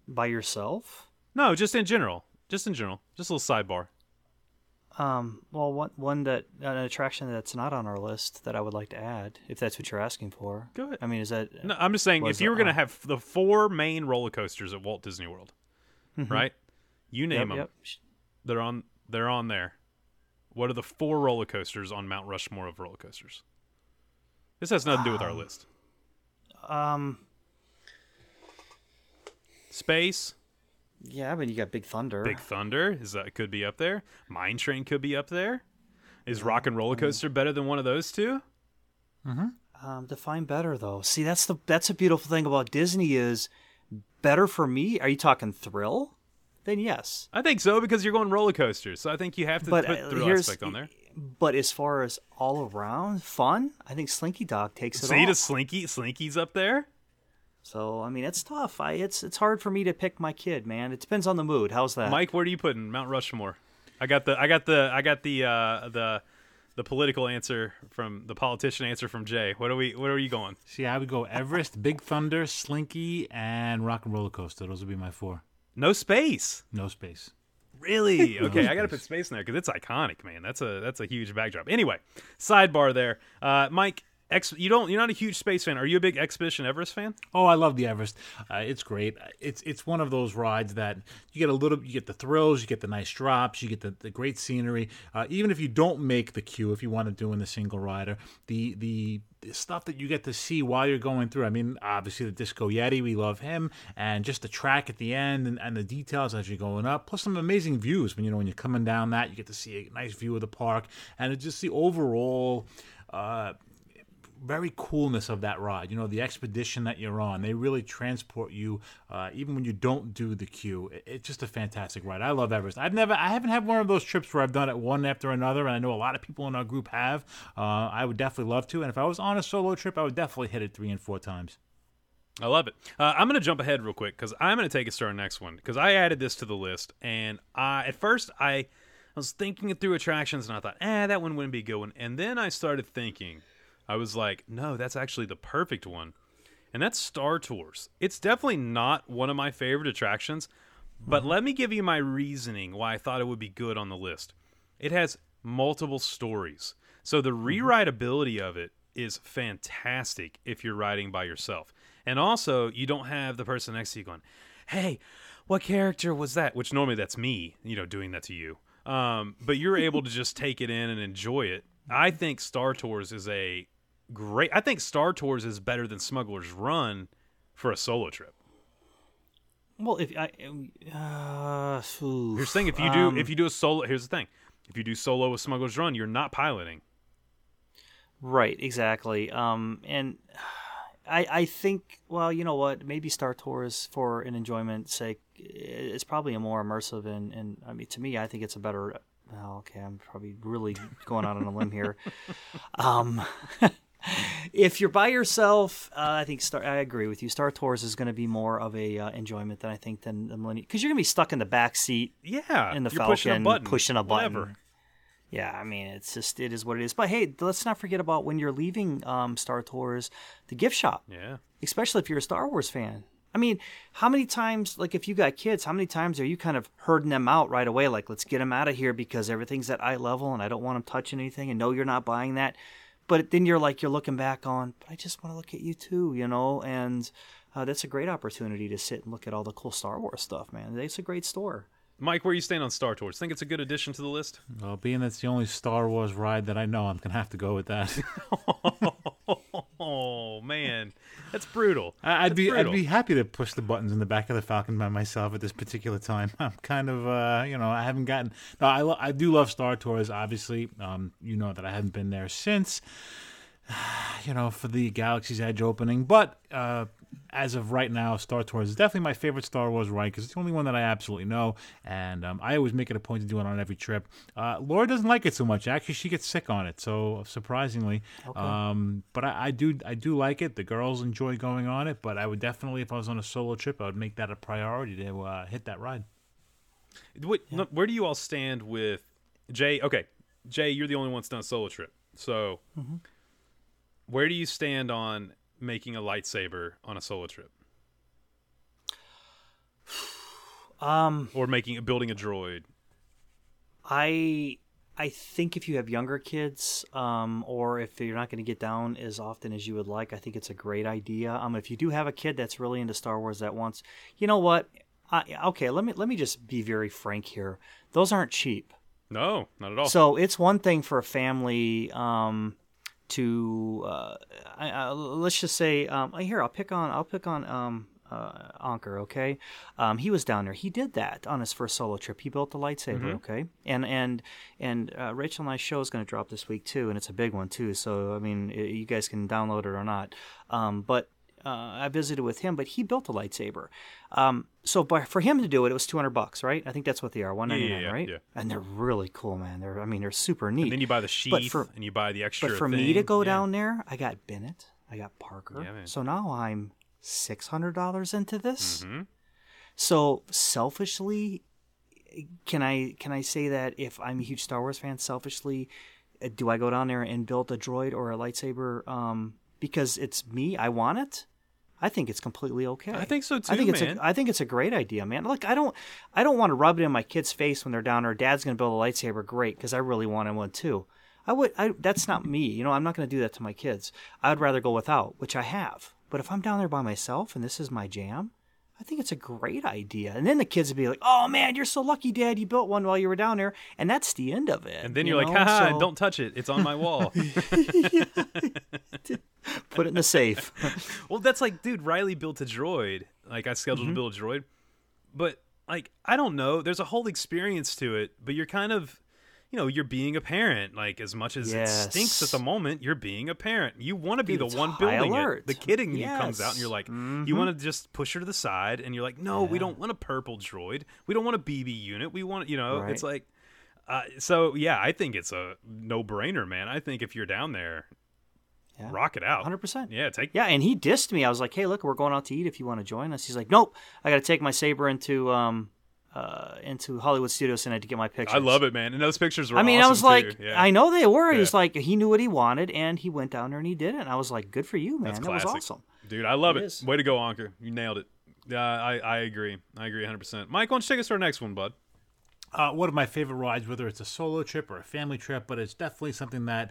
By yourself? No, just in general. Just in general. Just a little sidebar. Um, well, one one that an attraction that's not on our list that I would like to add, if that's what you're asking for. Go ahead. I mean, is that No, I'm just saying if you were going to have the four main roller coasters at Walt Disney World, right? You name Yep, them. yep. They're on. They're on there. What are the four roller coasters on Mount Rushmore of roller coasters? This has nothing to do with our list. Um, Space, yeah, I mean, you got Big Thunder. Big Thunder is that could be up there. Mine Train could be up there. Is Rock and Roller Coaster better than one of those two? Um, define better though. See, that's the that's a beautiful thing about Disney is better for me. Are you talking thrill? Then yes. I think so because you're going roller coasters. So I think you have to But put uh, thrill here's aspect on there. But as far as all around fun, I think Slinky Dog takes it See, all. does Slinky Slinky's up there? So I mean, it's tough. I it's it's hard for me to pick my kid, man. It depends on the mood. How's that? Mike, where do you put in Mount Rushmore? I got the I got the I got the uh the the political answer from the politician answer from Jay. What are we what are you going? See, I would go Everest, Big Thunder, Slinky, and Rock and Roller Coaster. Those would be my four. No space. No space. Really? Okay, I got to put space in there because it's iconic, man. That's a that's a huge backdrop. Anyway, sidebar there, uh, Mike. Ex, you don't. You're not a huge space fan. Are you a big Expedition Everest fan? Oh, I love the Everest. Uh, it's great. It's it's one of those rides that you get a little. You get the thrills. You get the nice drops. You get the, the great scenery. Uh, even if you don't make the queue, if you want to do in the single rider, the the stuff that you get to see while you're going through. I mean, obviously the Disco Yeti, we love him, and just the track at the end and, and the details as you're going up, plus some amazing views. When you know when you're coming down that, you get to see a nice view of the park, and just the overall. Uh, very coolness of that ride. You know, the expedition that you're on. They really transport you, uh, even when you don't do the queue. It- it's just a fantastic ride. I love Everest. I've never, I haven't had one of those trips where I've done it one after another, and I know a lot of people in our group have. Uh, I would definitely love to, and if I was on a solo trip, I would definitely hit it three and four times. I love it. Uh, I'm going to jump ahead real quick because I'm going to take us to our next one because I added this to the list, and I at first I, I was thinking it through attractions, and I thought, eh, that one wouldn't be a good one. And then I started thinking, I was like, no, that's actually the perfect one, and that's Star Tours. It's definitely not one of my favorite attractions, But let me give you my reasoning why I thought it would be good on the list. It has multiple stories. So the rewrite ability of it is fantastic if you're riding by yourself. And also, you don't have the person next to you going, "Hey, what character was that?" Which normally that's me, you know, doing that to you. Um, but you're able to just take it in and enjoy it. I think Star Tours is a great. I think Star Tours is better than Smuggler's Run for a solo trip. Well, if I, uh, oof, Here's the thing: if you do, um, if you do a solo, here's the thing: if you do solo with Smuggler's Run, you're not piloting. Right, exactly. Um, and I, I think, well, you know what? Maybe Star Tours, for an enjoyment sake, it's probably a more immersive and, and I mean, to me, I think it's a better. Well, okay, I'm probably really going out on a limb here. Um, if you're by yourself, uh, I think Star. I agree with you. Star Tours is going to be more of a uh, enjoyment than I think than the Millennium, because you're going to be stuck in the back seat Yeah, in the Falcon, pushing a button, pushing a button. whatever. Yeah, I mean, it's just it is what it is. But hey, let's not forget about when you're leaving um, Star Tours, the gift shop, Yeah, especially if you're a Star Wars fan. I mean, how many times, like if you got kids, how many times are you kind of herding them out right away? Like, let's get them out of here because everything's at eye level and I don't want them touching anything. And no, you're not buying that. But then you're like, you're looking back on, but I just want to look at you too, you know? And uh, that's a great opportunity to sit and look at all the cool Star Wars stuff, man. It's a great store. Mike, where are you stand on Star Tours? Think it's a good addition to the list? Well, being that's the only Star Wars ride that I know, I'm gonna have to go with that. man, that's brutal. I- I'd That's be brutal. I'd be happy to push the buttons in the back of the Falcon by myself at this particular time. I'm kind of uh, you know I haven't gotten no I lo- I do love Star Tours obviously um you know that I haven't been there since you know for the Galaxy's Edge opening but uh as of right now, Star Tours is definitely my favorite Star Wars ride because it's the only one that I absolutely know, and um, I always make it a point to do it on every trip. Uh, Laura doesn't like it so much. Actually, she gets sick on it, so surprisingly. Um, but I, I do, I do like it. The girls enjoy going on it, but I would definitely, if I was on a solo trip, I would make that a priority to uh, hit that ride. What, look, where do you all stand with Jay? Okay, Jay, you're the only one that's done a solo trip. So, Mm-hmm. where do you stand on making a lightsaber on a solo trip, Um, or making building a droid? I I think if you have younger kids, um, or if you're not going to get down as often as you would like, I think it's a great idea. Um, if you do have a kid that's really into Star Wars that wants, you know what? I, okay, let me let me just be very frank here. Those aren't cheap. No, not at all. So it's one thing for a family um, to uh, I, I, let's just say um, here I'll pick on I'll pick on um, uh, Anker. Okay, um, he was down there. He did that on his first solo trip. He built the lightsaber. Okay, and and and uh, Rachel and I show is going to drop this week too, and it's a big one too. So I mean, i you guys can download it or not. Um, but uh, I visited with him, but he built a lightsaber. Um, so by, for him to do it, it was two hundred bucks, right? I think that's what they are, one ninety nine, yeah, right? yeah. And they're really cool, man. They're I mean they're super neat. and then you buy the sheath, for- and you buy the extra. but for me to go Yeah. down there, I got Bennett, I got Parker. Yeah, so now I'm six hundred dollars into this. Mm-hmm. So selfishly, can I can I say that if I'm a huge Star Wars fan, selfishly, uh, do I go down there and build a droid or a lightsaber um, because it's me? I want it. I think it's completely okay. I think so I too, think it's man. a I think it's a great idea, man. Look, I don't I don't want to rub it in my kid's face when they're down or Dad's going to build a lightsaber, great, because I really wanted one too. I would. I, that's not me. You know, I'm not going to do that to my kids. I'd rather go without, which I have. But if I'm down there by myself and this is my jam, I think it's a great idea. And then the kids would be like, "Oh man, you're so lucky, Dad. You built one while you were down there." And that's the end of it. And then you you're like, haha, So don't touch it. It's on my wall. put it in the safe. well, that's like, dude, Riley built a droid. Like, I scheduled Mm-hmm. to build a droid. But, like, I don't know. There's a whole experience to it, but you're kind of, you know, you're being a parent. Like, as much as it stinks at the moment, you're being a parent. You want to be Dude, the one building alert. it. The kid in you comes out and you're like, Mm-hmm. you want to just push her to the side, and you're like, no, we don't want a purple droid. We don't want a BB unit. We want, you know, Right. it's like, uh, so yeah, I think it's a no brainer, man. I think if you're down there, Yeah. rock it out. 100%. Yeah, take Yeah, and he dissed me. I was like, "Hey, look, we're going out to eat. If you want to join us." He's like, "Nope, I got to take my saber into um uh into Hollywood Studios tonight to get my pictures." I love it, man. And those pictures were. I mean, I was awesome, like. Yeah. I know they were. Yeah. He's like, he knew what he wanted, and he went down there and he did it. And I was like, good for you, man. That's that was awesome. dude. I love It it. is. Way to go, Anker. You nailed it. Yeah, I, I agree. I agree 100%. Mike, why don't you take us to our next one, bud? uh, one of my favorite rides, whether it's a solo trip or a family trip, but it's definitely something that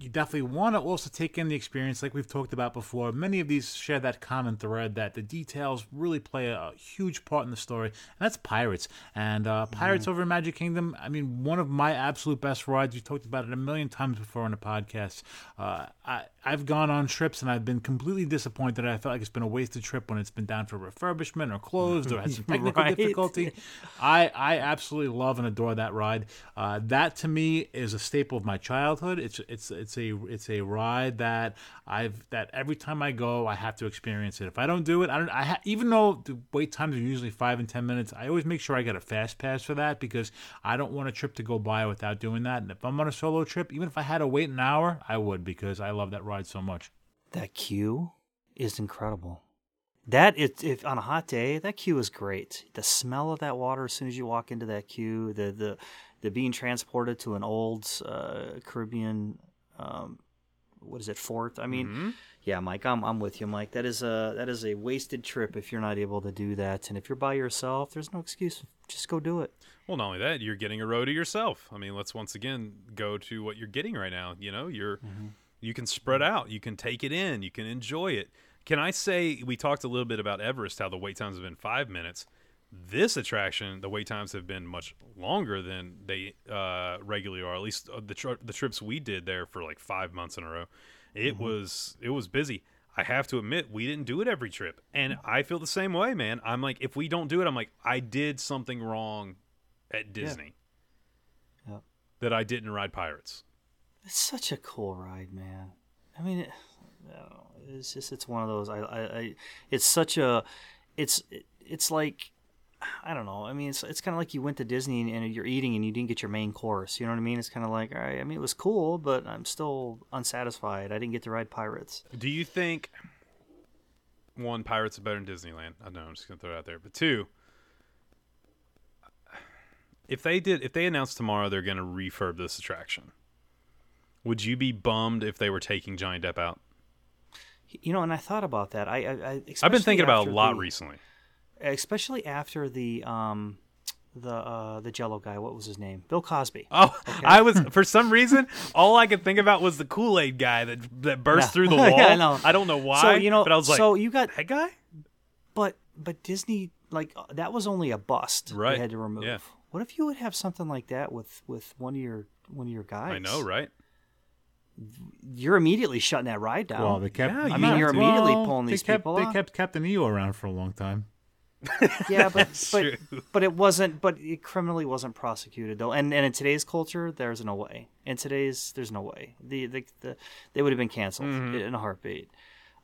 you definitely want to also take in the experience, like we've talked about before. Many of these share that common thread that the details really play a huge part in the story, and that's Pirates. And uh, Pirates over in Magic Kingdom, I mean, one of my absolute best rides. We talked about it a million times before on the podcast. Uh, I, I've gone on trips and I've been completely disappointed. I felt like it's been a wasted trip when it's been down for refurbishment or closed or had some technical Right. difficulty. I I absolutely love and adore that ride. Uh, that to me is a staple of my childhood. It's it's it's a it's a ride that I've that every time I go I have to experience it. If I don't do it, I don't. I ha- even though the wait times are usually five and ten minutes, I always make sure I get a fast pass for that because I don't want a trip to go by without doing that. And if I'm on a solo trip, even if I had to wait an hour, I would because I love that ride so much. That queue is incredible. That is, if on a hot day, that queue is great. The smell of that water as soon as you walk into that queue, the the the being transported to an old uh, Caribbean, um, what is it, fort? I mean, yeah, Mike, I'm I'm with you, Mike. That is a that is a wasted trip if you're not able to do that. And if you're by yourself, there's no excuse. Just go do it. Well, not only that, you're getting a row to yourself. I mean, let's once again go to what you're getting right now. You know, you're you can spread out, you can take it in, you can enjoy it. Can I say we talked a little bit about Everest, how the wait times have been five minutes. This attraction, the wait times have been much longer than they uh, regularly are. At least uh, the tri- the trips we did there for like five months in a row, it was it was busy. I have to admit, we didn't do it every trip, and I feel the same way, man. I'm like, if we don't do it, I'm like, I did something wrong at Disney Yep. that I didn't ride Pirates. It's such a cool ride, man. I mean, it, I don't know, it's just it's one of those. I, I, I it's such a, it's it's like, I don't know. I mean, it's it's kind of like you went to Disney and, and you're eating and you didn't get your main course. You know what I mean? It's kind of like, all right. I mean, it was cool, but I'm still unsatisfied. I didn't get to ride Pirates. Do you think one Pirates are better than Disneyland? I know I'm just gonna throw it out there, but two, if they did, if they announced tomorrow they're gonna refurb this attraction, would you be bummed if they were taking Johnny Depp out? You know, and I thought about that. I, I, I I've been thinking about a lot the- recently. Especially after the um, the uh, the Jello guy. What was his name? Bill Cosby. Oh, I was for some reason all I could think about was the Kool Aid guy that that burst Yeah. through the wall. Yeah, I know. I don't know why. So you know, but I was like, so you got that guy. But but Disney like uh, that was only a bust Right. they had to remove. Yeah. What if you would have something like that with with one of your one of your guys? I know, right? You're immediately shutting that ride down. Well, they kept. Yeah, I mean, you're to. immediately Well, pulling these kept, people They off. kept Captain EO around for a long time. Yeah, but but true. but it wasn't. But it criminally wasn't prosecuted though. And and in today's culture, there's no way. In today's, there's no way. The the, the they would have been canceled Mm-hmm. in a heartbeat.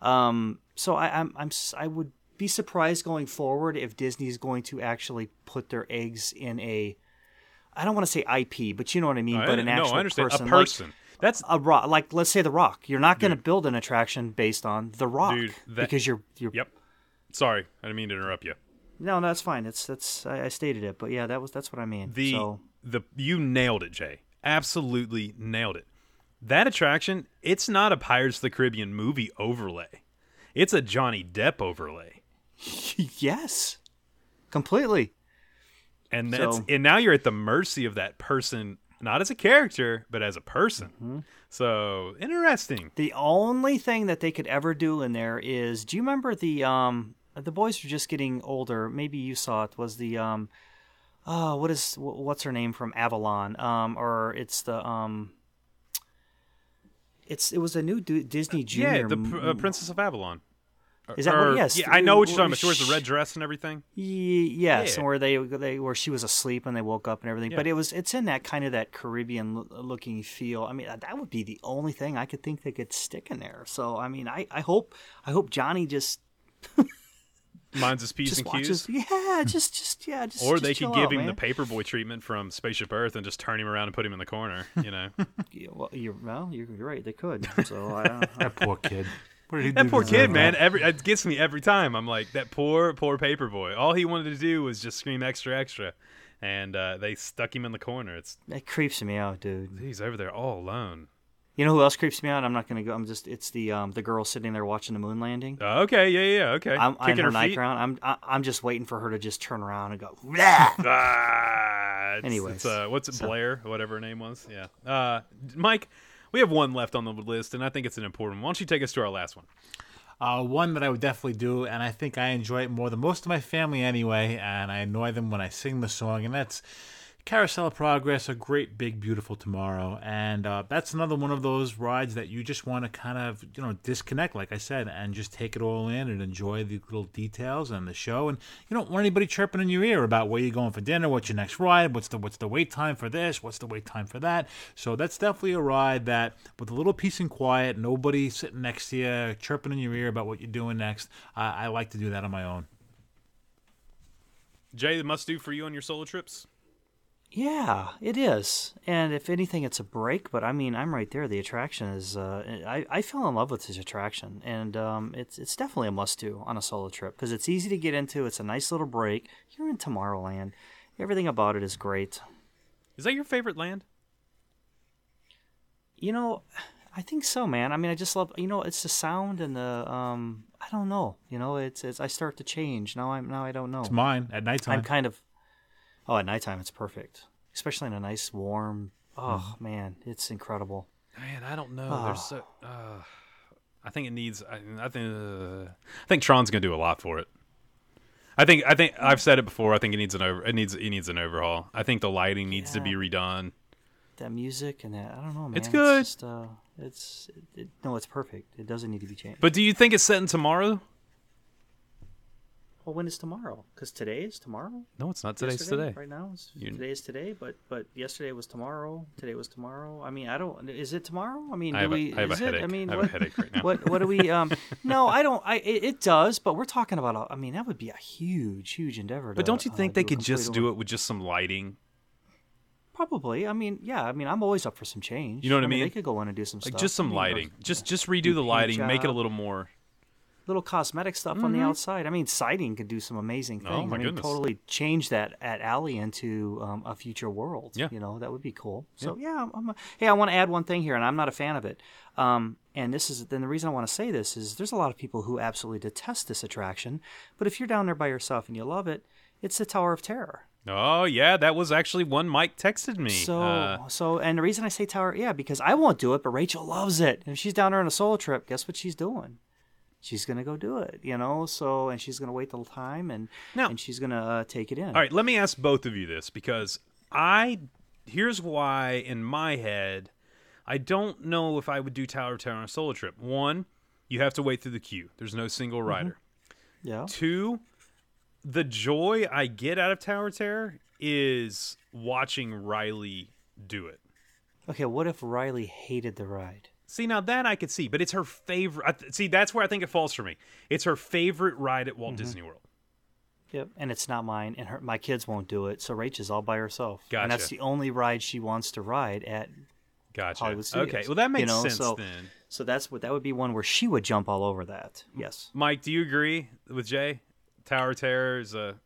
Um. So I I'm I'm I would be surprised going forward if Disney's going to actually put their eggs in a. I don't want to say IP, but you know what I mean. I- but an actual no, I understand. person, a like- person. That's a rock, like let's say the Rock. You're not going to build an attraction based on the Rock Dude, that- because you're you're. yep. Sorry, I didn't mean to interrupt you. No, no, that's fine. It's that's I, I stated it, but yeah, that was that's what I mean. The so the you nailed it, Jay. Absolutely nailed it. That attraction, it's not a Pirates of the Caribbean movie overlay. It's a Johnny Depp overlay. yes, completely. And that's So- and now you're at the mercy of that person, not as a character, but as a person. Mm-hmm. So interesting. The only thing that they could ever do in there is, do you remember the um the boys were just getting older? Maybe you saw it. Was the um oh what is what's her name from Avalor um or it's the um it's it was a new D- Disney Yeah, the pr- uh, Princess of Avalor. Is that Or- what? Yes. Yeah, I know what you're talking about. She wears the red dress and everything. Ye- Yes, Yeah. where they they where she was asleep and they woke up and everything. But it was it's in that kind of that Caribbean lo- looking feel. I mean, that would be the only thing I could think that could stick in there. So I mean, I, I hope I hope Johnny just Minds his P's just and watches. Q's. Yeah, just just yeah, just Or just they could give out, him man. the paperboy treatment from Spaceship Earth and just turn him around and put him in the corner. You know, Yeah, well, you're well, you're, you're right. They could. So I don't. That poor kid. What did he that to poor deserve kid, man. that? Every it gets me every time. I'm like that poor, poor paperboy. All he wanted to do was just scream extra, extra, and uh, they stuck him in the corner. It's that creeps me out, dude. he's over there all alone. You know who else creeps me out? I'm not gonna go. I'm just. It's the um the girl sitting there watching the moon landing. Uh, okay, yeah, yeah, yeah, okay. I'm on Kicking her, her feet. nightgown. I'm I, I'm just waiting for her to just turn around and go. "Blah." Ah, it's, Anyways, uh, what's it, so- Blair, whatever her name was. Yeah. Uh, Mike, we have one left on the list, and I think it's an important one. Why don't you take us to our last one? Uh, one that I would definitely do, and I think I enjoy it more than most of my family anyway, and I annoy them when I sing the song, and that's Carousel of Progress, A Great Big Beautiful Tomorrow. And uh, that's another one of those rides that you just want to kind of, you know, disconnect, like I said, and just take it all in and enjoy the little details and the show. And you don't want anybody chirping in your ear about where you're going for dinner, what's your next ride, what's the what's the wait time for this, what's the wait time for that. So that's definitely a ride that, with a little peace and quiet, nobody sitting next to you, chirping in your ear about what you're doing next. I, I like to do that on my own. Jay, the must do for you on your solo trips? Yeah, it is. And if anything, it's a break. But I mean, I'm right there. The attraction is. Uh, I I fell in love with this attraction, and um, it's it's definitely a must do on a solo trip because it's easy to get into. It's a nice little break. You're in Tomorrowland. Everything about it is great. Is that your favorite land? You know, I think so, man. I mean, I just love. You know, it's the sound and the. Um, I don't know. You know, it's it's. I start to change now. I'm now I don't know. It's mine at nighttime. I'm kind of. Oh, at nighttime it's perfect, especially in a nice warm. Oh Mm-hmm. man, it's incredible. Man, I don't know. Ah. There's so. Uh, I think it needs. I, I think. Uh, I think Tron's gonna do a lot for it. I think. I think I've said it before. I think it needs an over. It needs. It needs an overhaul. I think the lighting needs to be redone. That music and that I don't know, man. It's good. just, uh, it's it, it, no, it's perfect. It doesn't need to be changed. But do you think it's set in tomorrow? Well, when is tomorrow? Because today is tomorrow. No, it's not. Today's Yesterday? today. Right now, You- today is today. But but yesterday was tomorrow. Today was tomorrow. I mean, I don't. Is it tomorrow? I mean, I do have a- we? I have a is it? headache. I mean, I have a what, headache right now. What what do we? Um, no, I don't. I it, it does, but we're talking about. A, I mean, that would be a huge, huge endeavor. But to, don't you uh, think they could just do it with just some lighting? Probably. I mean, yeah. I mean, I'm always up for some change. You know what I They mean? They could go in and do some Like stuff. just some I mean, lighting. Just just redo the lighting. Make it a little more. Little cosmetic stuff on the outside. I mean, siding could do some amazing things. Mm-hmm. Oh, my I mean, goodness. totally change that at Alley into um, a future world. Yeah. you know that would be cool. So yeah, I'm, I'm a, hey, I want to add one thing here, and I'm not a fan of it. Um, and this is then the reason I want to say this is there's a lot of people who absolutely detest this attraction, but if you're down there by yourself and you love it, it's the Tower of Terror. Oh yeah, that was actually one Mike texted me. So, Uh, so, and the reason I say Tower, yeah, because I won't do it, but Rachel loves it. And if she's down there on a solo trip, guess what she's doing? She's gonna go do it, you know. So, and she's gonna wait the time, and Now- and she's gonna uh, take it in. All right, let me ask both of you this because I here's why in my head I don't know if I would do Tower of Terror on a solo trip. One, you have to wait through the queue. There's no single Mm-hmm. rider. Yeah. Two, the joy I get out of Tower of Terror is watching Riley do it. Okay. What if Riley hated the ride? See, now that I could see, but it's her favorite. Th- See, that's where I think it falls for me. It's her favorite ride at Walt Mm-hmm. Disney World. Yep. And it's not mine, and her my kids won't do it. So Rachel's all by herself, Gotcha. and that's the only ride she wants to ride at Gotcha. Hollywood Studios. Okay, well that makes you know? sense so, then. So that's what that would be one where she would jump all over that. Yes. Mike, do you agree with Jay? Tower of Terror is a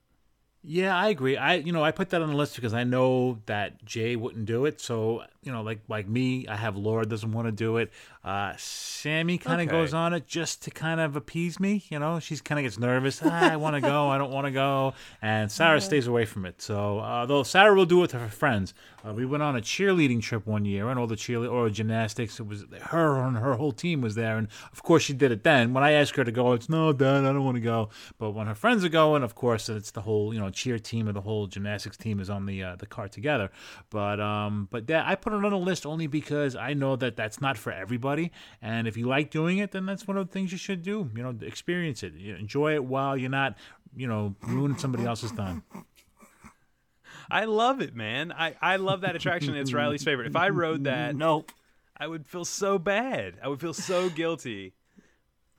Yeah, I agree. I you know I put that on the list because I know that Jay wouldn't do it. So you know, like like me, I have Laura doesn't want to do it. Uh, Sammy kind of Okay. goes on it just to kind of appease me. You know, she's kind of gets nervous. Ah, I want to go. I don't want to go. And Sarah stays away from it. So uh, though Sarah will do it to her friends. Uh, we went on a cheerleading trip one year, and all the cheerleading or gymnastics. It was her and her whole team was there, and of course she did it. Then when I asked her to go, it's no, Dad, I don't want to go. But when her friends are going, of course, it's the whole you know cheer team or the whole gymnastics team is on the uh, the car together. But um, but yeah, I put it on the list only because I know that that's not for everybody, and if you like doing it, then that's one of the things you should do. You know, experience it, you enjoy it while you're not you know ruining somebody else's time. I love it, man. I, I love that attraction. It's Riley's favorite. If I rode that, Nope. I would feel so bad. I would feel so guilty.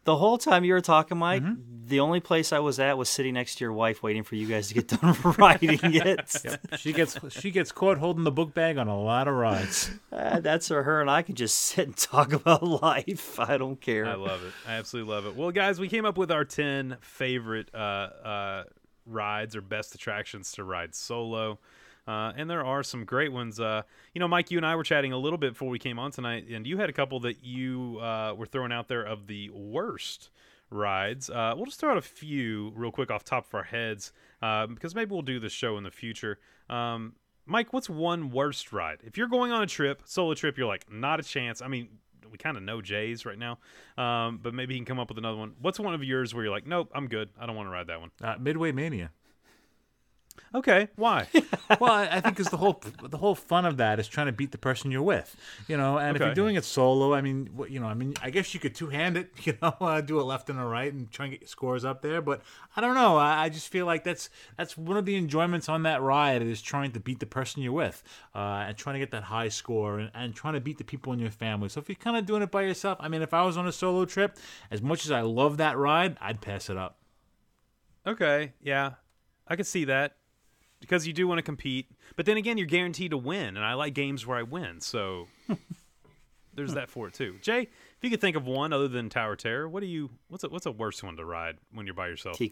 The whole time you were talking, Mike, Mm-hmm. the only place I was at was sitting next to your wife, waiting for you guys to get done writing it. She gets she gets caught holding the book bag on a lot of rides. Uh, that's where her and I can just sit and talk about life. I don't care. I love it. I absolutely love it. Well, guys, we came up with our 10 favorite uh, uh, rides or best attractions to ride solo. Uh, and there are some great ones. Uh, you know, Mike, you and I were chatting a little bit before we came on tonight, and you had a couple that you uh, were throwing out there of the worst rides. Uh, we'll just throw out a few real quick off the top of our heads uh, because maybe we'll do this show in the future. Um, Mike, what's one worst ride? If you're going on a trip, solo trip, you're like, not a chance. I mean, we kind of know Jay's right now, um, but maybe he can come up with another one. What's one of yours where you're like, nope, I'm good. I don't want to ride that one. Uh, Midway Mania. Okay, why? well, I, I think because the whole the whole fun of that is trying to beat the person you're with, you know. And if Okay. you're doing it solo, I mean, what- you know, I mean, I guess you could two hand it, you know, uh, do a left and a right and try and get your scores up there. But I don't know. I, I just feel like that's that's one of the enjoyments on that ride is trying to beat the person you're with, uh, and trying to get that high score and, and trying to beat the people in your family. So if you're kind of doing it by yourself, I mean, if I was on a solo trip, as much as I love that ride, I'd pass it up. Okay, yeah, I could see that because you do want to compete, but then again, you're guaranteed to win, and I like games where I win, so there's that for it too. Jay, if you could think of one other than Tower Terror, what do you? What's a what's a worse one to ride when you're by yourself? Tea,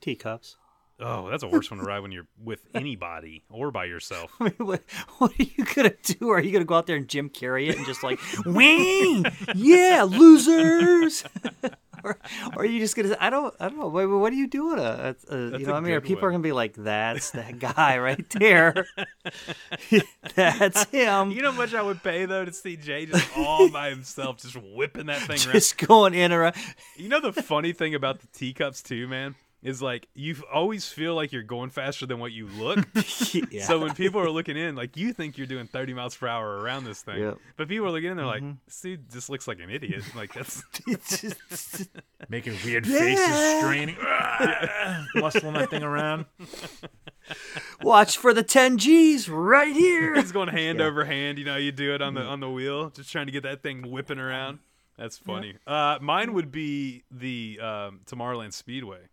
teacups. Oh, that's a worse one to ride when you're with anybody or by yourself. I mean, what, what are you gonna do? Are you gonna go out there and Jim Carrey it and just like, wing, yeah, losers? or, or are you just gonna? I don't, I don't know. What, what are you doing? Uh, uh, you That's know, a I mean, people are gonna be like, that's that guy right there. that's him. You know how much I would pay though to see Jay just all by himself, just whipping that thing around. just going in around. You know the funny thing about the teacups too, man, is like you always feel like you're going faster than what you look. Yeah. So when people are looking in, like you think you're doing 30 miles per hour around this thing, Yep. but people are looking in, they're like, "This dude just looks like an idiot." Like that's just- making weird faces, straining, muscling that thing around. watch for the ten G's right here. he's going hand over hand. You know, you do it on the on the wheel, just trying to get that thing whipping around. That's funny. Uh, mine would be the um, Tomorrowland Speedway.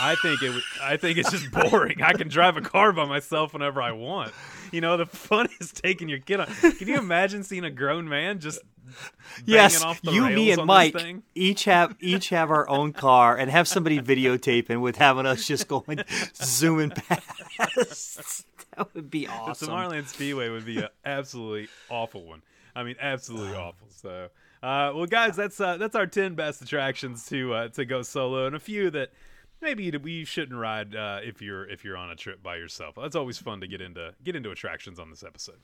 I think it. I think it's just boring. I can drive a car by myself whenever I want. You know, the fun is taking your kid on. Can you imagine seeing a grown man just yes, off the you, me, and Mike each have each have our own car and have somebody videotaping with having us just going zooming past. That would be awesome. The. Tomorrowland Speedway would be an absolutely awful one. I mean, absolutely awful. So, uh, well, guys, that's uh, that's our ten best attractions to uh, to go solo, and a few that maybe you, you shouldn't ride uh, if you're if you're on a trip by yourself. That's always fun to get into get into attractions on this episode.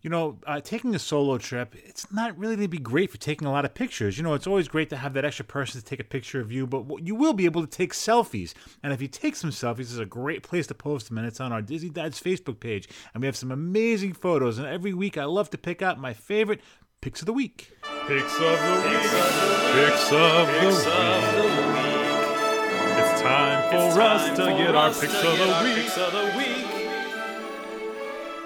You know, uh, taking a solo trip, it's not really going to be great for taking a lot of pictures. You know, it's always great to have that extra person to take a picture of you, but you will be able to take selfies. And if you take some selfies, it's a great place to post them, and it's on our Disney Dads Facebook page. And we have some amazing photos. And every week, I love to pick out my favorite pics of the week. Picks of the week. Picks of the week. It's time for us to get our picks of the week.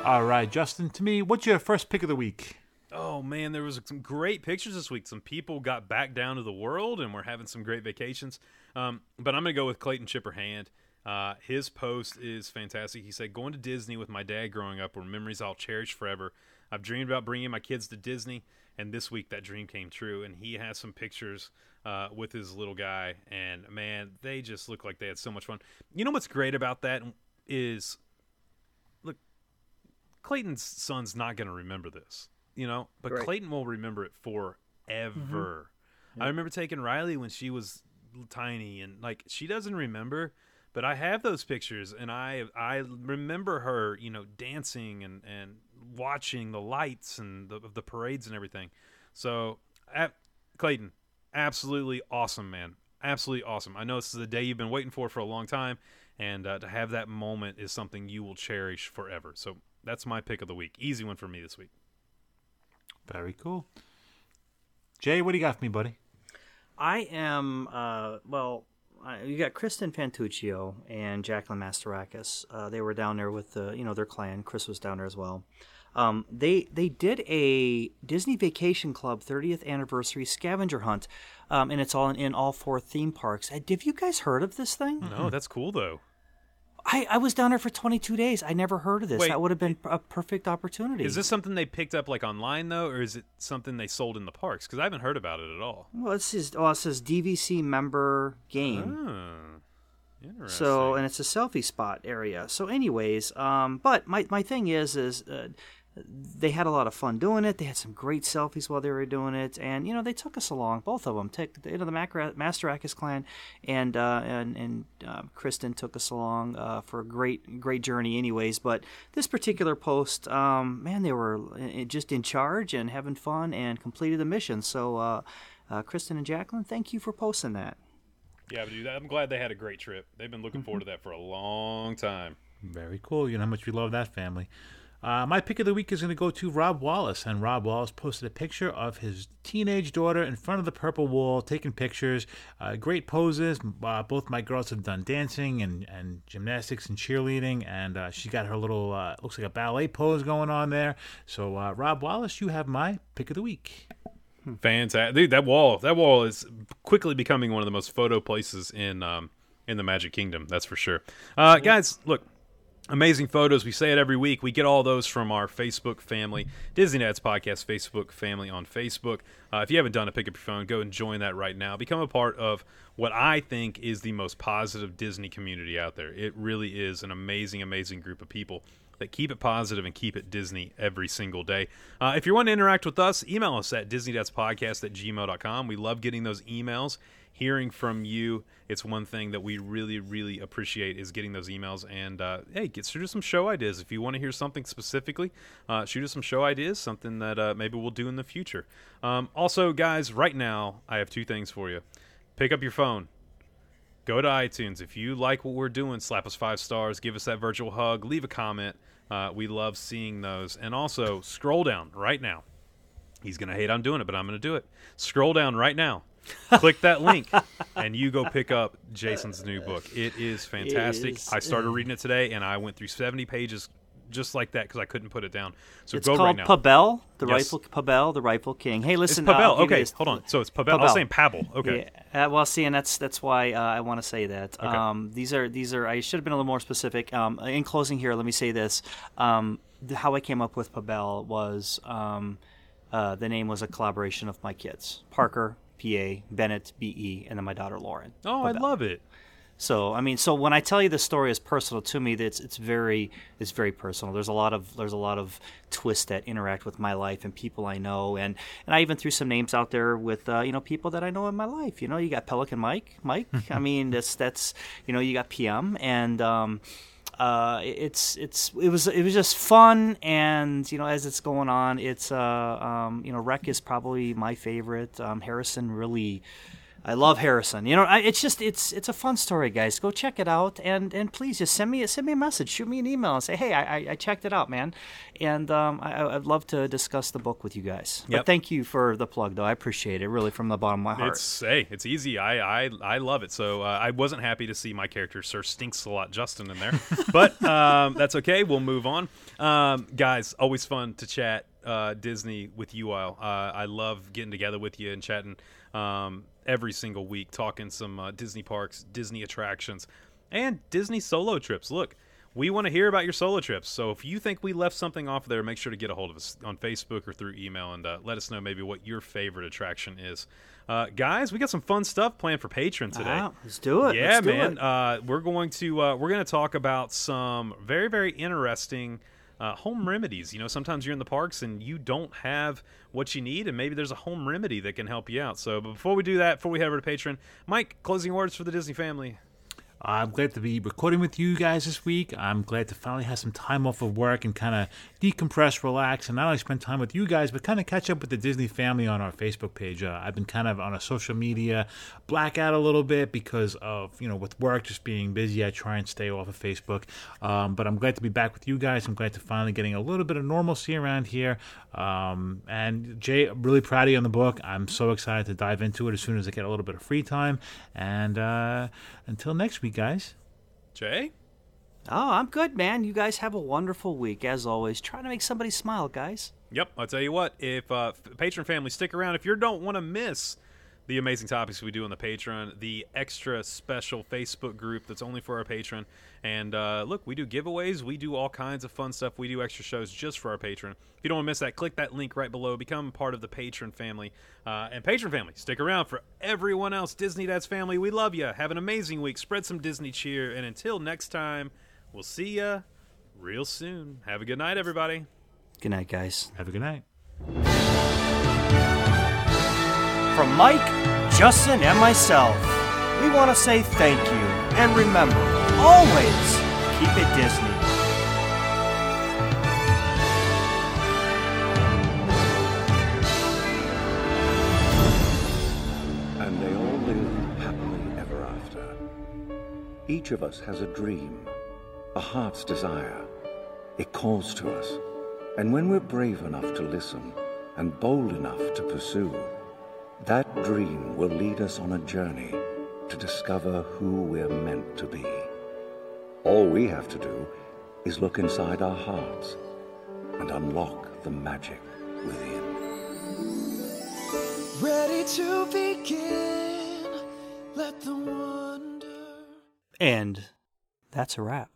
All right, Justin, to me, what's your first pick of the week? Oh man, there was some great pictures this week. Some people got back down to the world and we're having some great vacations. Um, but I'm gonna go with Clayton Chipperhand. Uh, his post is fantastic. He said, "Going to Disney with my dad growing up were memories I'll cherish forever. I've dreamed about bringing my kids to Disney, and this week that dream came true." And he has some pictures uh, with his little guy, and man, they just look like they had so much fun. You know what's great about that is, look, Clayton's son's not going to remember this, you know, but Right. Clayton will remember it forever. I remember taking Riley when she was tiny, and like she doesn't remember, but I have those pictures, and I I remember her, you know, dancing and and watching the lights and the the parades and everything. So, at, Clayton, absolutely awesome, man. Absolutely awesome. I know this is the day you've been waiting for for a long time, and uh, to have that moment is something you will cherish forever. So that's my pick of the week. Easy one for me this week. Very cool. Jay, what do you got for me, buddy? I am uh, well. You got Kristen Fantuccio and Jacqueline Masterakis. Uh, they were down there with the you know their clan. Chris was down there as well. Um, they they did a Disney Vacation Club 30th anniversary scavenger hunt, um, and it's all in, in all four theme parks. Have you guys heard of this thing? No, that's cool though. I, I was down there for 22 days. I never heard of this. Wait, that would have been a perfect opportunity. Is this something they picked up like online though, or is it something they sold in the parks? Because I haven't heard about it at all. Well, it says oh, it says DVC member game. Hmm. Interesting. So, and it's a selfie spot area. So, anyways, um, but my, my thing is, is uh, they had a lot of fun doing it. They had some great selfies while they were doing it, and you know they took us along, both of them. Took you know the Macra- Masterakis clan and uh, and and uh, Kristen took us along uh, for a great great journey, anyways. But this particular post, um, man, they were uh, just in charge and having fun and completed the mission. So, uh, uh, Kristen and Jacqueline, thank you for posting that. yeah, dude, I'm glad they had a great trip. They've been looking forward to that for a long time. Very cool. You know how much we love that family. Uh, my pick of the week is going to go to Rob Wallace, and Rob Wallace posted a picture of his teenage daughter in front of the purple wall, taking pictures. Uh, great poses. Uh, both my girls have done dancing and, and gymnastics and cheerleading, and uh, she got her little uh, looks like a ballet pose going on there. So, uh, Rob Wallace, you have my pick of the week. Fantastic, dude. That wall, that wall is quickly becoming one of the most photo places in um, in the Magic Kingdom. That's for sure. Uh, guys, look, amazing photos. We say it every week. We get all those from our Facebook family, Disney Dads Podcast Facebook family on Facebook. Uh, if you haven't done it, pick up your phone, go and join that right now. Become a part of what I think is the most positive Disney community out there. It really is an amazing, amazing group of people that keep it positive and keep it Disney every single day. Uh, if you want to interact with us, email us at disneydadspodcast at gmail.com. We love getting those emails, hearing from you. It's one thing that we really, really appreciate is getting those emails. And uh, hey, get shoot us some show ideas. If you want to hear something specifically, uh, shoot us some show ideas, something that uh, maybe we'll do in the future. Um, also, guys, right now, I have two things for you. Pick up your phone, go to iTunes. If you like what we're doing, slap us five stars, give us that virtual hug, leave a comment. Uh, we love seeing those. And also, scroll down right now. He's going to hate I'm doing it, but I'm going to do it. Scroll down right now. Click that link, and you go pick up Jason's new book. It is fantastic. is. I started reading it today, and I went through 70 pages just like that because I couldn't put it down. So It's go called right now. Pabel, the Yes. rifle Pabel, the rifle king. Hey, listen, uh, Pabel. You Okay, hold on. So it's Pabel. I was Pabel. saying Pabel. Okay. Yeah. Uh, well, see, and that's that's why uh, I want to say that. Okay. Um, these are these are. I should have been a little more specific. Um, in closing here, let me say this: um, th- how I came up with Pabel was um, uh, the name was a collaboration of my kids, Parker, P.A., Bennett, B.E., and then my daughter Lauren. Oh, I love it. So I mean, so when I tell you the story is personal to me, that's it's very it's very personal. There's a lot of there's a lot of twists that interact with my life and people I know, and and I even threw some names out there with uh, you know people that I know in my life. You know, you got Pelican Mike, Mike. I mean, that's that's you know you got PM and. um uh, it's it's it was it was just fun, and you know as it's going on, it's uh um you know Wreck is probably my favorite. Um, Harrison really, I love Harrison. You know, I, it's just it's it's a fun story, guys. Go check it out, and and please just send me send me a message, shoot me an email, and say, hey, I, I, I checked it out, man, and um, I, I'd love to discuss the book with you guys. Yep. But thank you for the plug, though. I appreciate it really from the bottom of my heart. It's hey, it's easy. I I, I love it. So uh, I wasn't happy to see my character Sir Stinks a lot Justin in there, but um, that's okay. We'll move on. Um, guys, always fun to chat uh, Disney with you all. Uh, I love getting together with you and chatting um, every single week, talking some uh, Disney parks, Disney attractions, and Disney solo trips. Look. We want to hear about your solo trips. So if you think we left something off there, make sure to get a hold of us on Facebook or through email and uh, let us know maybe what your favorite attraction is. Uh, guys, we got some fun stuff planned for Patreon today. Ah, let's do it. Yeah, do man. it. Uh, we're going to uh, we're going to talk about some very very interesting uh, home remedies. You know, sometimes you're in the parks and you don't have what you need, and maybe there's a home remedy that can help you out. So, before we do that, before we head over to Patreon, Mike, closing words for the Disney family. I'm glad to be recording with you guys this week. I'm glad to finally have some time off of work and kind of decompress, relax, and not only spend time with you guys, but kind of catch up with the Disney family on our Facebook page. Uh, I've been kind of on a social media blackout a little bit because of, you know, with work just being busy, I try and stay off of Facebook. Um, but I'm glad to be back with you guys. I'm glad to finally getting a little bit of normalcy around here. Um, and Jay, I'm really proud of you on the book. I'm so excited to dive into it as soon as I get a little bit of free time. And uh, until next week, guys. Jay, Oh, I'm good, man. You guys have a wonderful week as always. Try to make somebody smile, guys. Yep, I'll tell you what. If uh, patron family stick around, if you don't want to miss the amazing topics we do on the Patreon, the extra special Facebook group that's only for our patron. And uh, look, we do giveaways, we do all kinds of fun stuff. We do extra shows just for our patron. If you don't want to miss that, click that link right below. Become part of the patron family. Uh, and patron family, stick around for everyone else. Disney Dad's family, we love you. Have an amazing week. Spread some Disney cheer. And until next time, we'll see ya real soon. Have a good night, everybody. Good night, guys. Have a good night. From Mike, Justin, and myself, we want to say thank you. And remember, always keep it Disney. And they all live happily ever after. Each of us has a dream, a heart's desire. It calls to us. And when we're brave enough to listen and bold enough to pursue, that dream will lead us on a journey to discover who we're meant to be. All we have to do is look inside our hearts and unlock the magic within. Ready to begin. Let the wonder. And that's a wrap.